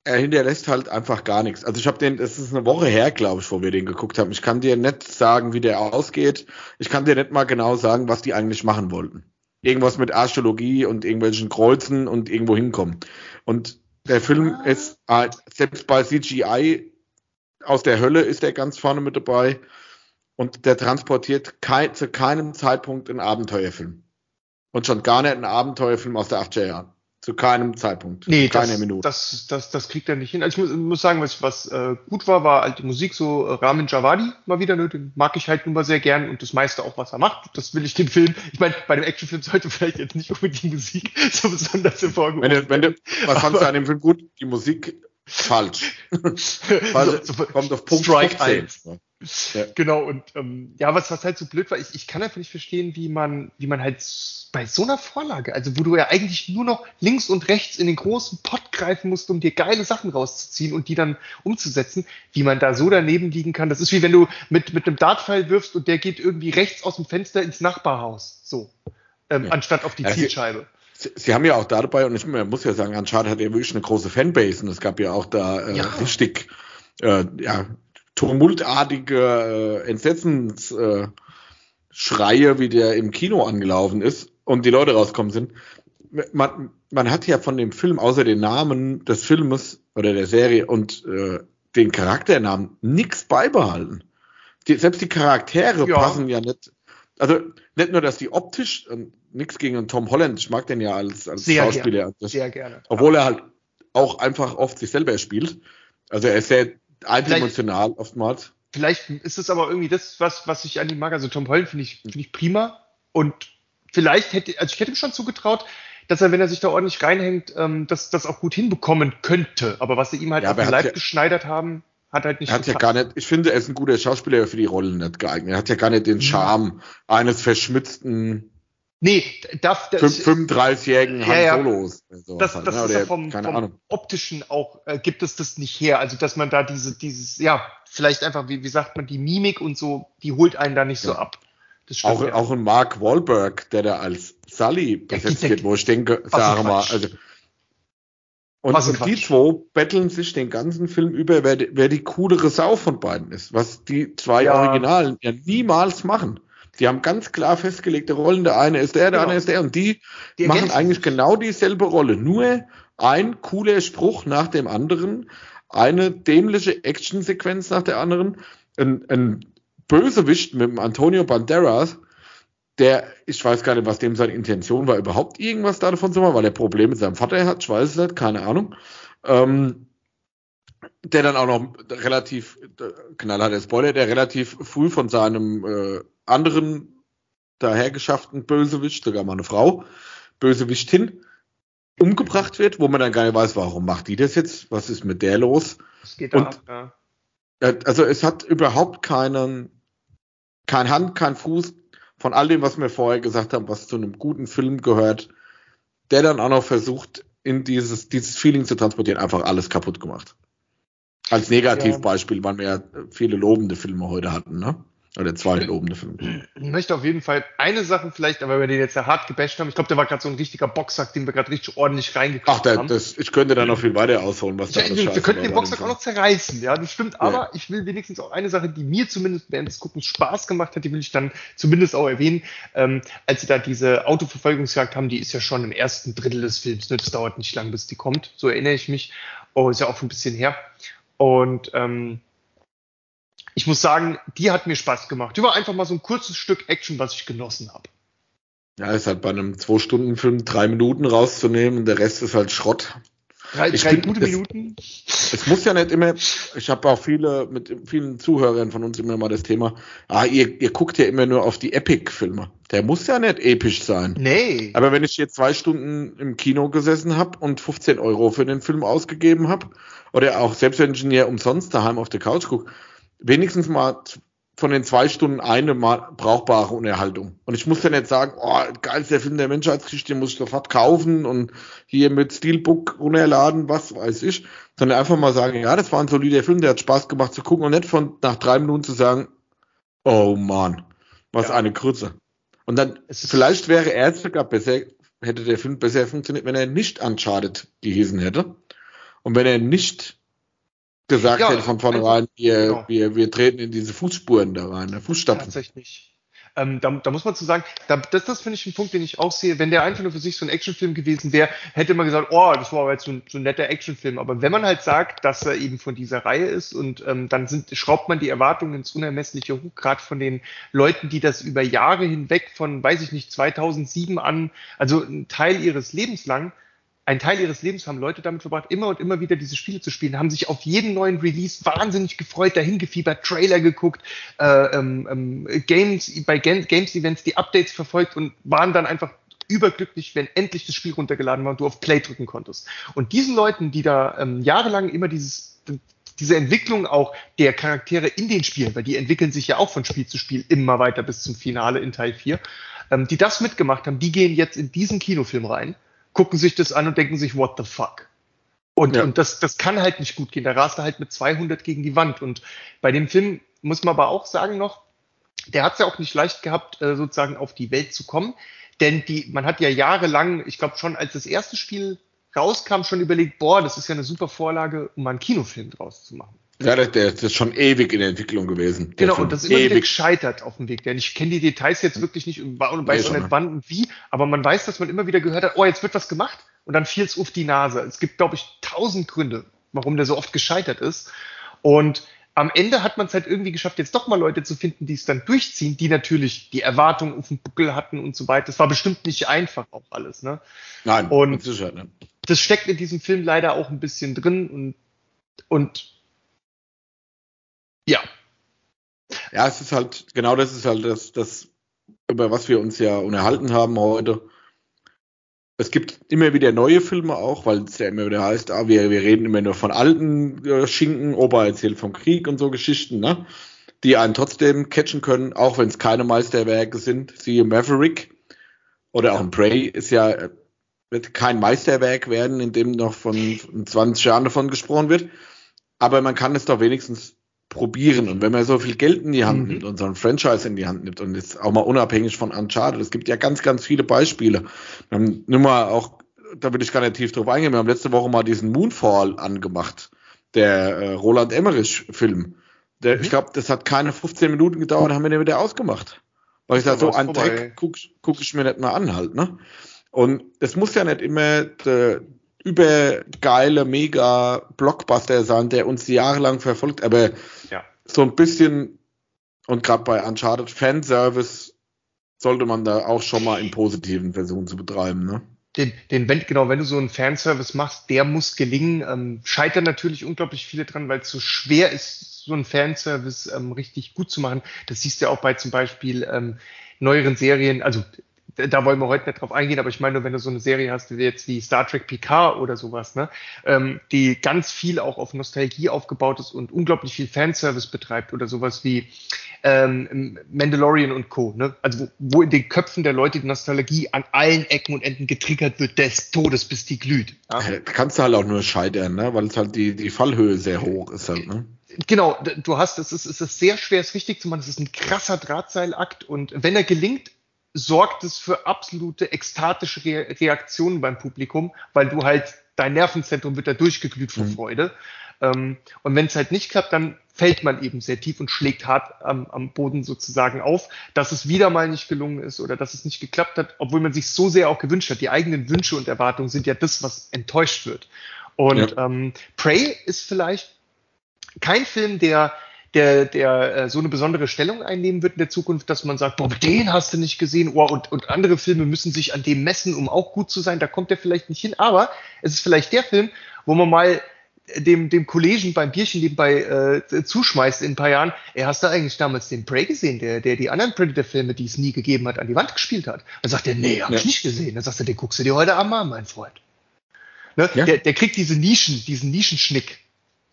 er hinterlässt halt einfach gar nichts. Also ich habe den, es ist eine Woche her, glaube ich, wo wir den geguckt haben. Ich kann dir nicht sagen, wie der ausgeht. Ich kann dir nicht mal genau sagen, was die eigentlich machen wollten. Irgendwas mit Archäologie und irgendwelchen Kreuzen und irgendwo hinkommen. Und der Film ah. ist äh, selbst bei CGI aus der Hölle ist er ganz vorne mit dabei. Und der transportiert kein, zu keinem Zeitpunkt einen Abenteuerfilm. Und schon gar nicht einen Abenteuerfilm aus der 80er Jahren. Zu keinem Zeitpunkt. Nee, keine das, Minute. Das, das, das kriegt er nicht hin. Also ich muss, muss sagen, was, was äh, gut war, war halt die Musik, so äh, Ramin Javadi mal wieder, ne, den mag ich halt nun mal sehr gern und das meiste auch, was er macht. Das will ich dem Film. Ich meine, bei dem Actionfilm sollte vielleicht jetzt nicht unbedingt die Musik so besonders hervorgehoben wenn du, wenn du, Was fandst du an dem Film gut? Die Musik Falsch. So, kommt auf Punkt Strike 1. Ja. Genau, und ähm, ja, was, was halt so blöd war, ich, ich kann einfach nicht verstehen, wie man, wie man halt bei so einer Vorlage, also wo du ja eigentlich nur noch links und rechts in den großen Pott greifen musst, um dir geile Sachen rauszuziehen und die dann umzusetzen, wie man da so daneben liegen kann. Das ist wie wenn du mit, mit einem Dartpfeil wirfst und der geht irgendwie rechts aus dem Fenster ins Nachbarhaus. So. Ähm, ja. Anstatt auf die ja, Zielscheibe. Sie, Sie, haben ja auch dabei, und ich muss ja sagen, Uncharted hat ja wirklich eine große Fanbase und es gab ja auch da äh, ja. richtig äh, ja, tumultartige äh, Entsetzensschreie, äh, wie der im Kino angelaufen ist und die Leute rauskommen sind. Man, man hat ja von dem Film außer den Namen des Filmes oder der Serie und äh, den Charakternamen nichts beibehalten. Die, selbst die Charaktere ja. passen ja nicht. Also nicht nur, dass die optisch, äh, nichts gegen Tom Holland, ich mag den ja als, als sehr Schauspieler. Gerne. Das, sehr gerne. Obwohl er halt auch einfach oft sich selber spielt. Also er ist sehr eindimensional oftmals. Vielleicht ist es aber irgendwie das, was, was ich an ihm mag. Also Tom Holland finde ich, finde ich prima. Und vielleicht hätte, also ich hätte ihm schon zugetraut, dass er, wenn er sich da ordentlich reinhängt, ähm, das, das auch gut hinbekommen könnte. Aber was sie ihm halt ja, auf den Leib ja, geschneidert haben, hat halt nicht Er hat ja gar nicht, ich finde, er ist ein guter Schauspieler für die Rolle nicht geeignet. Er hat ja gar nicht den Charme ja. eines verschmitzten Nee, darf, das, 35-jährigen Han ja, Solos. Das, das ne? ist ja vom, vom optischen auch, äh, gibt es das nicht her. Also, dass man da diese, dieses, ja, vielleicht einfach, wie, wie sagt man, die Mimik und so, die holt einen da nicht ja. so ab. Auch, ja. auch ein Mark Wahlberg, der da als Sully besetzt wird, wo ich denke, sage mal, also. Und, und die zwei betteln sich den ganzen Film über, wer, wer die coolere Sau von beiden ist, was die zwei ja. Originalen ja niemals machen. Die haben ganz klar festgelegte Rollen. Der eine ist der, der genau. andere ist der. Und die, die machen eigentlich genau dieselbe Rolle. Nur ein cooler Spruch nach dem anderen, eine dämliche Actionsequenz nach der anderen, ein, ein Bösewicht mit dem Antonio Banderas, der, ich weiß gar nicht, was dem seine Intention war, überhaupt irgendwas davon zu machen, weil er Probleme mit seinem Vater hat, ich weiß es nicht, keine Ahnung. Ähm, der dann auch noch relativ, äh, knallharter Spoiler, der relativ früh von seinem äh, anderen dahergeschafften Bösewicht, sogar mal eine Frau, Bösewichtin, umgebracht wird, wo man dann gar nicht weiß, warum macht die das jetzt? Was ist mit der los? Es geht Und, ab, ja. Also es hat überhaupt keinen, kein Hand, kein Fuß von all dem, was wir vorher gesagt haben, was zu einem guten Film gehört, der dann auch noch versucht, in dieses, dieses Feeling zu transportieren, einfach alles kaputt gemacht. Als Negativbeispiel, ja. weil wir ja viele lobende Filme heute hatten, ne? Oder zwei lobende Filme. Ich möchte auf jeden Fall eine Sache vielleicht, aber wir den jetzt ja hart gebasht haben. Ich glaube, der war gerade so ein richtiger Boxsack, den wir gerade richtig ordentlich reingekommen Ach, haben. Das, ich könnte da noch viel weiter ausholen, was da alles Wir könnten den Boxsack auch noch zerreißen, ja, das stimmt. Aber ja. ich will wenigstens auch eine Sache, die mir zumindest während des Guckens Spaß gemacht hat, die will ich dann zumindest auch erwähnen. Ähm, als sie da diese Autoverfolgungsjagd haben, die ist ja schon im ersten Drittel des Films. Ne? Das dauert nicht lang, bis die kommt. So erinnere ich mich. Oh, ist ja auch ein bisschen her. Und ähm, ich muss sagen, die hat mir Spaß gemacht. Die war einfach mal so ein kurzes Stück Action, was ich genossen habe. Ja, ist halt bei einem Zwei-Stunden-Film drei Minuten rauszunehmen, der Rest ist halt Schrott. Drei, ich drei gute Minuten. Es muss ja nicht immer, ich habe auch viele, mit vielen Zuhörern von uns immer mal das Thema, ah, ihr, ihr guckt ja immer nur auf die Epic-Filme. Der muss ja nicht episch sein. Nee. Aber wenn ich jetzt zwei Stunden im Kino gesessen habe und 15 Euro für den Film ausgegeben habe, oder auch selbst wenn ich ihn ja umsonst daheim auf der Couch gucke, wenigstens mal von den zwei Stunden eine mal brauchbare Unterhaltung. Und ich muss ja nicht sagen, oh, geilster Film der Menschheitsgeschichte, den muss ich sofort kaufen und hier mit Steelbook runterladen, was weiß ich. Sondern einfach mal sagen, ja, das war ein solider Film, der hat Spaß gemacht zu gucken und nicht von nach drei Minuten zu sagen, oh man, was ja. eine Krütze. Und dann, vielleicht wäre er sogar besser, hätte der Film besser funktioniert, wenn er nicht Uncharted gehießen hätte. Und wenn er nicht gesagt ja, hätte von vornherein, wir, genau. wir, wir treten in diese Fußspuren da rein, ne? Fußstapfen. Tatsächlich. Ähm, da, da muss man zu sagen, da, das, das finde ich ein Punkt, den ich auch sehe. Wenn der einfach nur für sich so ein Actionfilm gewesen wäre, hätte man gesagt, oh, das war aber jetzt so ein, so ein netter Actionfilm. Aber wenn man halt sagt, dass er eben von dieser Reihe ist und ähm, dann sind, schraubt man die Erwartungen ins Unermessliche hoch, gerade von den Leuten, die das über Jahre hinweg von, weiß ich nicht, 2007 an, also ein Teil ihres Lebens lang ein Teil ihres Lebens haben Leute damit verbracht, immer und immer wieder diese Spiele zu spielen, haben sich auf jeden neuen Release wahnsinnig gefreut, dahin gefiebert, Trailer geguckt, äh, ähm, ähm, Games, bei Games-Events die Updates verfolgt und waren dann einfach überglücklich, wenn endlich das Spiel runtergeladen war und du auf Play drücken konntest. Und diesen Leuten, die da ähm, jahrelang immer dieses diese Entwicklung auch der Charaktere in den Spielen, weil die entwickeln sich ja auch von Spiel zu Spiel immer weiter bis zum Finale in Teil 4, ähm, die das mitgemacht haben, die gehen jetzt in diesen Kinofilm rein, gucken sich das an und denken sich, what the fuck? Und, ja. und das, das kann halt nicht gut gehen. Da rast er halt mit 200 gegen die Wand. Und bei dem Film muss man aber auch sagen noch, der hat es ja auch nicht leicht gehabt, äh, sozusagen auf die Welt zu kommen. Denn die, man hat ja jahrelang, ich glaube schon als das erste Spiel rauskam, schon überlegt, boah, das ist ja eine super Vorlage, um mal einen Kinofilm draus zu machen. Ja, der, der ist schon ewig in der Entwicklung gewesen. Genau, und das ist immer ewig. wieder gescheitert auf dem Weg. Denn ich kenne die Details jetzt wirklich nicht und weiß auch nicht wann und wie, aber man weiß, dass man immer wieder gehört hat, oh, jetzt wird was gemacht und dann fiel es auf die Nase. Es gibt, glaube ich, tausend Gründe, warum der so oft gescheitert ist. Und am Ende hat man es halt irgendwie geschafft, jetzt doch mal Leute zu finden, die es dann durchziehen, die natürlich die Erwartungen auf den Buckel hatten und so weiter. Das war bestimmt nicht einfach auch alles, ne? Nein, und sicher, ne? das steckt in diesem Film leider auch ein bisschen drin und, und ja. Ja, es ist halt, genau das ist halt das, das, über was wir uns ja unterhalten haben heute es gibt immer wieder neue Filme auch, weil es ja immer wieder heißt, ah, wir, wir reden immer nur von alten äh, Schinken, Opa erzählt vom Krieg und so Geschichten, ne? Die einen trotzdem catchen können, auch wenn es keine Meisterwerke sind. Siehe Maverick oder auch ein Prey ist ja, wird kein Meisterwerk werden, in dem noch von 20 Jahren davon gesprochen wird. Aber man kann es doch wenigstens probieren. Und wenn man so viel Geld in die Hand mhm. nimmt und so ein Franchise in die Hand nimmt und jetzt auch mal unabhängig von Uncharted, es gibt ja ganz, ganz viele Beispiele. Wir haben nur mal auch, da will ich gar nicht tief drauf eingehen, wir haben letzte Woche mal diesen Moonfall angemacht, der äh, Roland Emmerich-Film. Mhm. Ich glaube, das hat keine 15 Minuten gedauert, haben wir den wieder ausgemacht. Weil ich sage, so ein Dreck gucke guck ich mir nicht mal an halt, ne? Und es muss ja nicht immer der übergeile, mega Blockbuster sein, der uns jahrelang verfolgt, aber. So ein bisschen und gerade bei Uncharted Fanservice sollte man da auch schon mal im positiven Versuchen zu betreiben, ne? Den, den, wenn, genau, wenn du so einen Fanservice machst, der muss gelingen. Ähm, scheitern natürlich unglaublich viele dran, weil es so schwer ist, so einen Fanservice ähm, richtig gut zu machen. Das siehst du ja auch bei zum Beispiel ähm, neueren Serien, also da wollen wir heute nicht drauf eingehen, aber ich meine, wenn du so eine Serie hast, wie jetzt die Star Trek Picard oder sowas, ne, ähm, die ganz viel auch auf Nostalgie aufgebaut ist und unglaublich viel Fanservice betreibt oder sowas wie ähm, Mandalorian und Co. Ne? Also wo, wo in den Köpfen der Leute die Nostalgie an allen Ecken und Enden getriggert wird, des Todes, bis die glüht. Ja? Äh, kannst du halt auch nur scheitern, ne? weil es halt die, die Fallhöhe sehr hoch ist halt. Ne? Genau, du hast, es ist, es ist sehr schwer, es richtig zu machen. Es ist ein krasser Drahtseilakt und wenn er gelingt, sorgt es für absolute ekstatische Re Reaktionen beim Publikum, weil du halt, dein Nervenzentrum wird da durchgeglüht vor mhm. Freude. Ähm, und wenn es halt nicht klappt, dann fällt man eben sehr tief und schlägt hart am, am Boden sozusagen auf, dass es wieder mal nicht gelungen ist oder dass es nicht geklappt hat, obwohl man sich so sehr auch gewünscht hat. Die eigenen Wünsche und Erwartungen sind ja das, was enttäuscht wird. Und ja. ähm, Prey ist vielleicht kein Film, der der, der äh, so eine besondere Stellung einnehmen wird in der Zukunft, dass man sagt, boah, den hast du nicht gesehen, oh, und, und andere Filme müssen sich an dem messen, um auch gut zu sein. Da kommt der vielleicht nicht hin, aber es ist vielleicht der Film, wo man mal dem, dem Kollegen beim Bierchen nebenbei äh, zuschmeißt in ein paar Jahren, er hast du eigentlich damals den Prey gesehen, der, der die anderen Predator-Filme, die es nie gegeben hat, an die Wand gespielt hat. Dann sagt er, nee, hab ja. ich nicht gesehen. Dann sagst du, den guckst du dir heute Abend an, mein Freund. Ne? Ja. Der, der kriegt diese Nischen, diesen Nischenschnick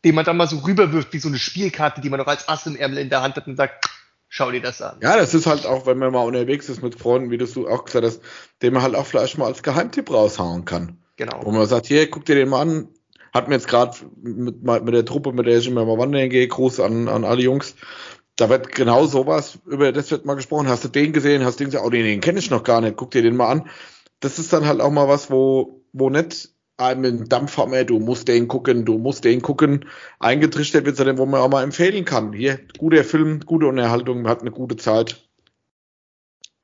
den man dann mal so rüberwirft, wie so eine Spielkarte, die man noch als Ass im Ärmel in der Hand hat und sagt, schau dir das an. Ja, das ist halt auch, wenn man mal unterwegs ist mit Freunden, wie du auch gesagt hast, den man halt auch vielleicht mal als Geheimtipp raushauen kann. Genau. Wo man sagt, hier, guck dir den mal an. Hat mir jetzt gerade mit, mit der Truppe, mit der ich immer mal wandern gehe, Gruß an, an alle Jungs. Da wird genau sowas, über das wird mal gesprochen. Hast du den gesehen? Hast du den gesehen? Oh, den, den kenne ich noch gar nicht. Guck dir den mal an. Das ist dann halt auch mal was, wo, wo nicht einem Dampfhammer, du musst den gucken, du musst den gucken, eingetrichtert wird, sondern wo man auch mal empfehlen kann. Hier, guter Film, gute Unterhaltung, hat eine gute Zeit.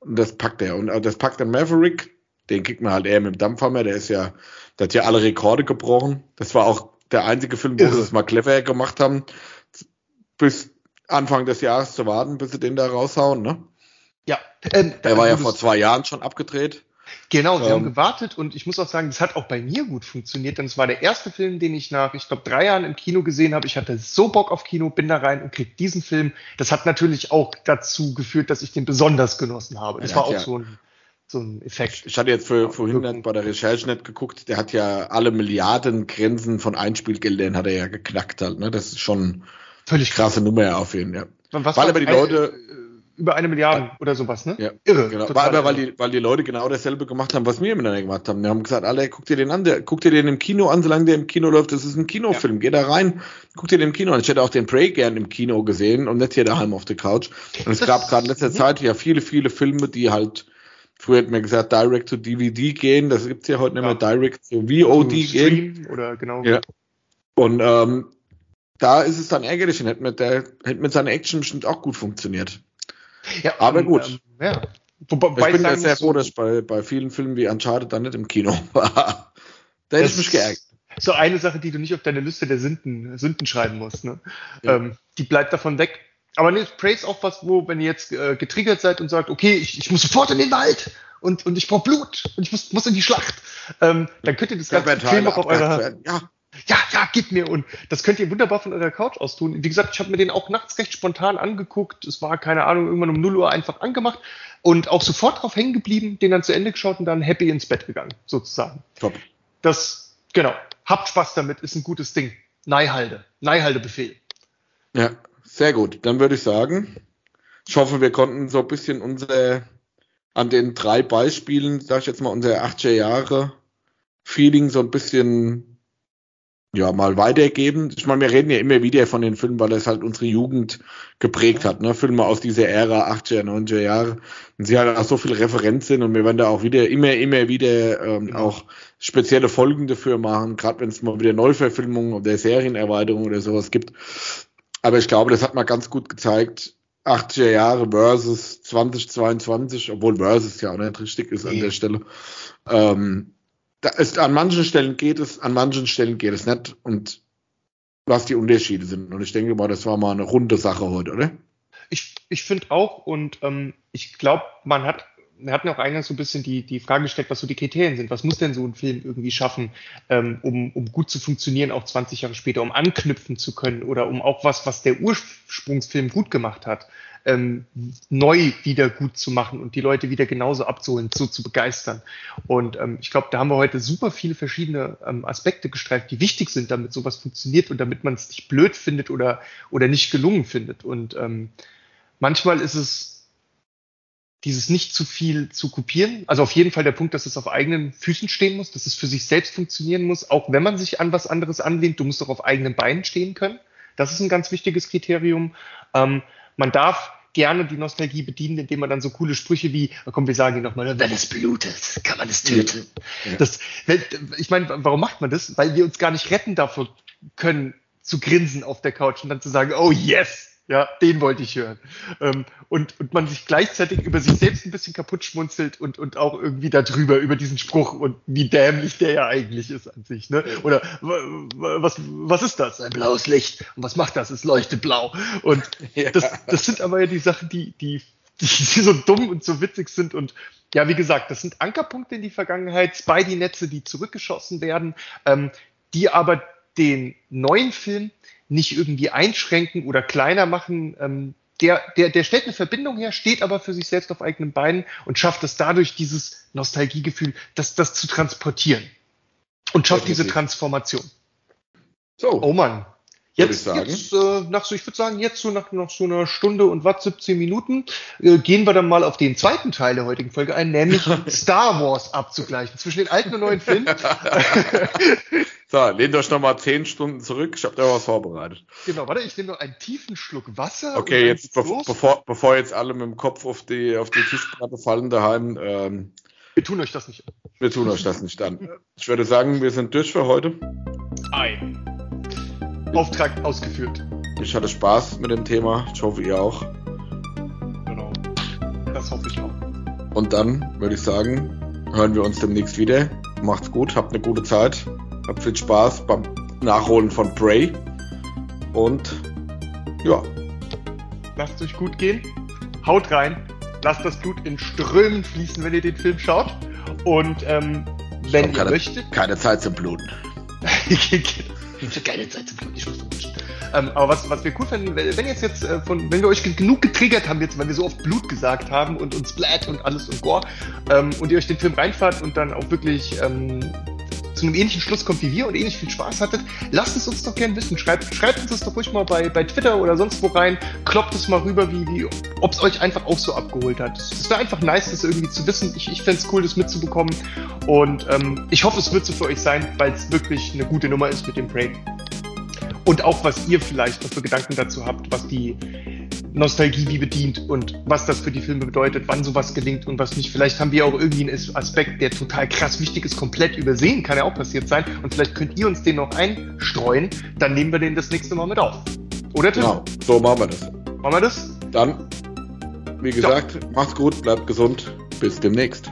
Und das packt er. Und äh, das packt der Maverick, den kriegt man halt eher mit dem Dampfhammer, der ist ja, der hat ja alle Rekorde gebrochen. Das war auch der einzige Film, wo sie das mal clever gemacht haben, bis Anfang des Jahres zu warten, bis sie den da raushauen, ne? Ja. Ähm, der war ja vor zwei Jahren schon abgedreht. Genau, sie ähm, haben gewartet und ich muss auch sagen, das hat auch bei mir gut funktioniert, denn es war der erste Film, den ich nach, ich glaube, drei Jahren im Kino gesehen habe. Ich hatte so Bock auf Kino, bin da rein und krieg diesen Film. Das hat natürlich auch dazu geführt, dass ich den besonders genossen habe. Das war auch ja. so ein so ein Effekt. Ich hatte jetzt für, vorhin bei der Recherche nicht geguckt, der hat ja alle Milliarden Grenzen von Einspielgeldern hat er ja geknackt halt, ne? Das ist schon völlig krasse Nummer auf jeden Fall. Ja. Was Weil aber die Leute über eine Milliarde ja. oder sowas, ne? Ja, irre. Genau. War aber, weil die, weil die Leute genau dasselbe gemacht haben, was wir miteinander gemacht haben. Wir haben gesagt, alle, guck dir den an, der, guck dir den im Kino an, solange der im Kino läuft. Das ist ein Kinofilm. Ja. Geh da rein, guck dir den im Kino an. Ich hätte auch den Prey gern im Kino gesehen und nicht hier daheim auf der Couch. Und es das gab gerade in letzter Zeit ja viele, viele Filme, die halt, früher hätten wir gesagt, direct to DVD gehen. Das gibt's ja heute nicht mehr, direct to VOD gehen. Oder genau. Ja. Und, ähm, da ist es dann ärgerlich und hätte mit, der, hätte mit seiner Action bestimmt auch gut funktioniert. Ja, aber gut. Ähm, ja. Wobei ich bin ja sehr froh, dass ich bei, bei vielen Filmen wie Uncharted dann nicht im Kino war. da hätte ich mich geärgert. So eine Sache, die du nicht auf deine Liste der Sünden, Sünden schreiben musst. Ne? Ja. Ähm, die bleibt davon weg. Aber nee, Prey ist auch was, wo, wenn ihr jetzt äh, getriggert seid und sagt, okay, ich, ich muss sofort in den Wald und, und ich brauche Blut und ich muss, muss in die Schlacht, ähm, dann könnt ihr das ganze Film auch auf eurer, ja ja, ja, gib mir. Und das könnt ihr wunderbar von eurer Couch aus tun. Wie gesagt, ich habe mir den auch nachts recht spontan angeguckt. Es war, keine Ahnung, irgendwann um 0 Uhr einfach angemacht und auch sofort drauf hängen geblieben, den dann zu Ende geschaut und dann happy ins Bett gegangen, sozusagen. Top. Das, genau. Habt Spaß damit, ist ein gutes Ding. Neihalde. Neihalde-Befehl. Ja, sehr gut. Dann würde ich sagen, ich hoffe, wir konnten so ein bisschen unsere, an den drei Beispielen, sag ich jetzt mal, unsere 80er Jahre Feeling so ein bisschen ja, mal weitergeben. Ich meine, wir reden ja immer wieder von den Filmen, weil es halt unsere Jugend geprägt hat, ne? Filme aus dieser Ära, 80er, 90er Jahre. Und sie halt auch so viel Referenz sind und wir werden da auch wieder, immer, immer wieder ähm, auch spezielle Folgen dafür machen, gerade wenn es mal wieder Neuverfilmungen oder Serienerweiterungen oder sowas gibt. Aber ich glaube, das hat mal ganz gut gezeigt, 80er Jahre versus 2022, obwohl versus ja auch nicht richtig ist an der Stelle. Ähm, da ist, an manchen Stellen geht es, an manchen Stellen geht es nicht und was die Unterschiede sind. Und ich denke mal, das war mal eine runde Sache heute, oder? Ich, ich finde auch und ähm, ich glaube, man hat, wir hatten auch eingangs so ein bisschen die, die Frage gestellt, was so die Kriterien sind. Was muss denn so ein Film irgendwie schaffen, ähm, um, um gut zu funktionieren, auch 20 Jahre später, um anknüpfen zu können oder um auch was, was der Ursprungsfilm gut gemacht hat ähm, neu wieder gut zu machen und die Leute wieder genauso abzuholen, so zu begeistern. Und ähm, ich glaube, da haben wir heute super viele verschiedene ähm, Aspekte gestreift, die wichtig sind, damit sowas funktioniert und damit man es nicht blöd findet oder, oder nicht gelungen findet. Und ähm, manchmal ist es dieses nicht zu viel zu kopieren. Also auf jeden Fall der Punkt, dass es auf eigenen Füßen stehen muss, dass es für sich selbst funktionieren muss, auch wenn man sich an was anderes anlehnt. Du musst doch auf eigenen Beinen stehen können. Das ist ein ganz wichtiges Kriterium. Ähm, man darf gerne die Nostalgie bedienen, indem man dann so coole Sprüche wie, komm, wir sagen ihn nochmal, wenn es blutet, kann man es töten. Ja. Das, ich meine, warum macht man das? Weil wir uns gar nicht retten davor können, zu grinsen auf der Couch und dann zu sagen, oh yes, ja, den wollte ich hören. Ähm, und, und man sich gleichzeitig über sich selbst ein bisschen kaputt schmunzelt und, und auch irgendwie darüber, über diesen Spruch und wie dämlich der ja eigentlich ist an sich. Ne? Oder was, was ist das? Ein blaues Licht. Und was macht das? Es leuchtet blau. Und ja. das, das sind aber ja die Sachen, die, die, die, die so dumm und so witzig sind. Und ja, wie gesagt, das sind Ankerpunkte in die Vergangenheit, Spidey-Netze, die zurückgeschossen werden, ähm, die aber den neuen Film nicht irgendwie einschränken oder kleiner machen. Ähm, der, der, der stellt eine Verbindung her, steht aber für sich selbst auf eigenen Beinen und schafft es dadurch, dieses Nostalgiegefühl, das, das zu transportieren. Und schafft diese Transformation. So. Oh Mann. Jetzt, jetzt äh, nach so, ich würde sagen, jetzt so nach, nach so einer Stunde und was, 17 Minuten, äh, gehen wir dann mal auf den zweiten Teil der heutigen Folge ein, nämlich Star Wars abzugleichen zwischen den alten und neuen Filmen. so, lehnt euch nochmal 10 Stunden zurück, ich habe da was vorbereitet. Genau, warte, ich nehme noch einen tiefen Schluck Wasser. Okay, jetzt be bevor, bevor jetzt alle mit dem Kopf auf die, auf die Tischplatte fallen daheim. Ähm, wir tun euch das nicht an. Wir tun euch das nicht an. Ich würde sagen, wir sind durch für heute. Ei. Auftrag ausgeführt. Ich hatte Spaß mit dem Thema. Ich hoffe, ihr auch. Genau. Das hoffe ich auch. Und dann würde ich sagen, hören wir uns demnächst wieder. Macht's gut, habt eine gute Zeit. Habt viel Spaß beim Nachholen von Prey. Und ja. Lasst euch gut gehen. Haut rein. Lasst das Blut in Strömen fließen, wenn ihr den Film schaut. Und ähm, wenn ihr keine, möchtet. Keine Zeit zum Bluten. Habe keine Zeit zum ich muss Ähm, aber was, was wir cool finden, wenn jetzt jetzt äh, von, wenn wir euch genug getriggert haben jetzt, weil wir so oft Blut gesagt haben und uns Splat und alles und Gore ähm, und ihr euch den Film reinfahrt und dann auch wirklich ähm, zu einem ähnlichen Schluss kommt wie wir und ähnlich viel Spaß hattet, lasst es uns doch gerne wissen. Schreibt, schreibt uns das doch ruhig mal bei, bei Twitter oder sonst wo rein. Kloppt es mal rüber, wie, wie, ob es euch einfach auch so abgeholt hat. Es wäre einfach nice, das irgendwie zu wissen. Ich, ich fände es cool, das mitzubekommen. Und ähm, ich hoffe, es wird so für euch sein, weil es wirklich eine gute Nummer ist mit dem Prey. Und auch, was ihr vielleicht noch für Gedanken dazu habt, was die Nostalgie wie bedient und was das für die Filme bedeutet, wann sowas gelingt und was nicht. Vielleicht haben wir auch irgendwie einen Aspekt, der total krass wichtig ist, komplett übersehen, kann ja auch passiert sein. Und vielleicht könnt ihr uns den noch einstreuen, dann nehmen wir den das nächste Mal mit auf. Oder Tim? Genau, so machen wir das. Machen wir das? Dann, wie gesagt, ja. macht's gut, bleibt gesund, bis demnächst.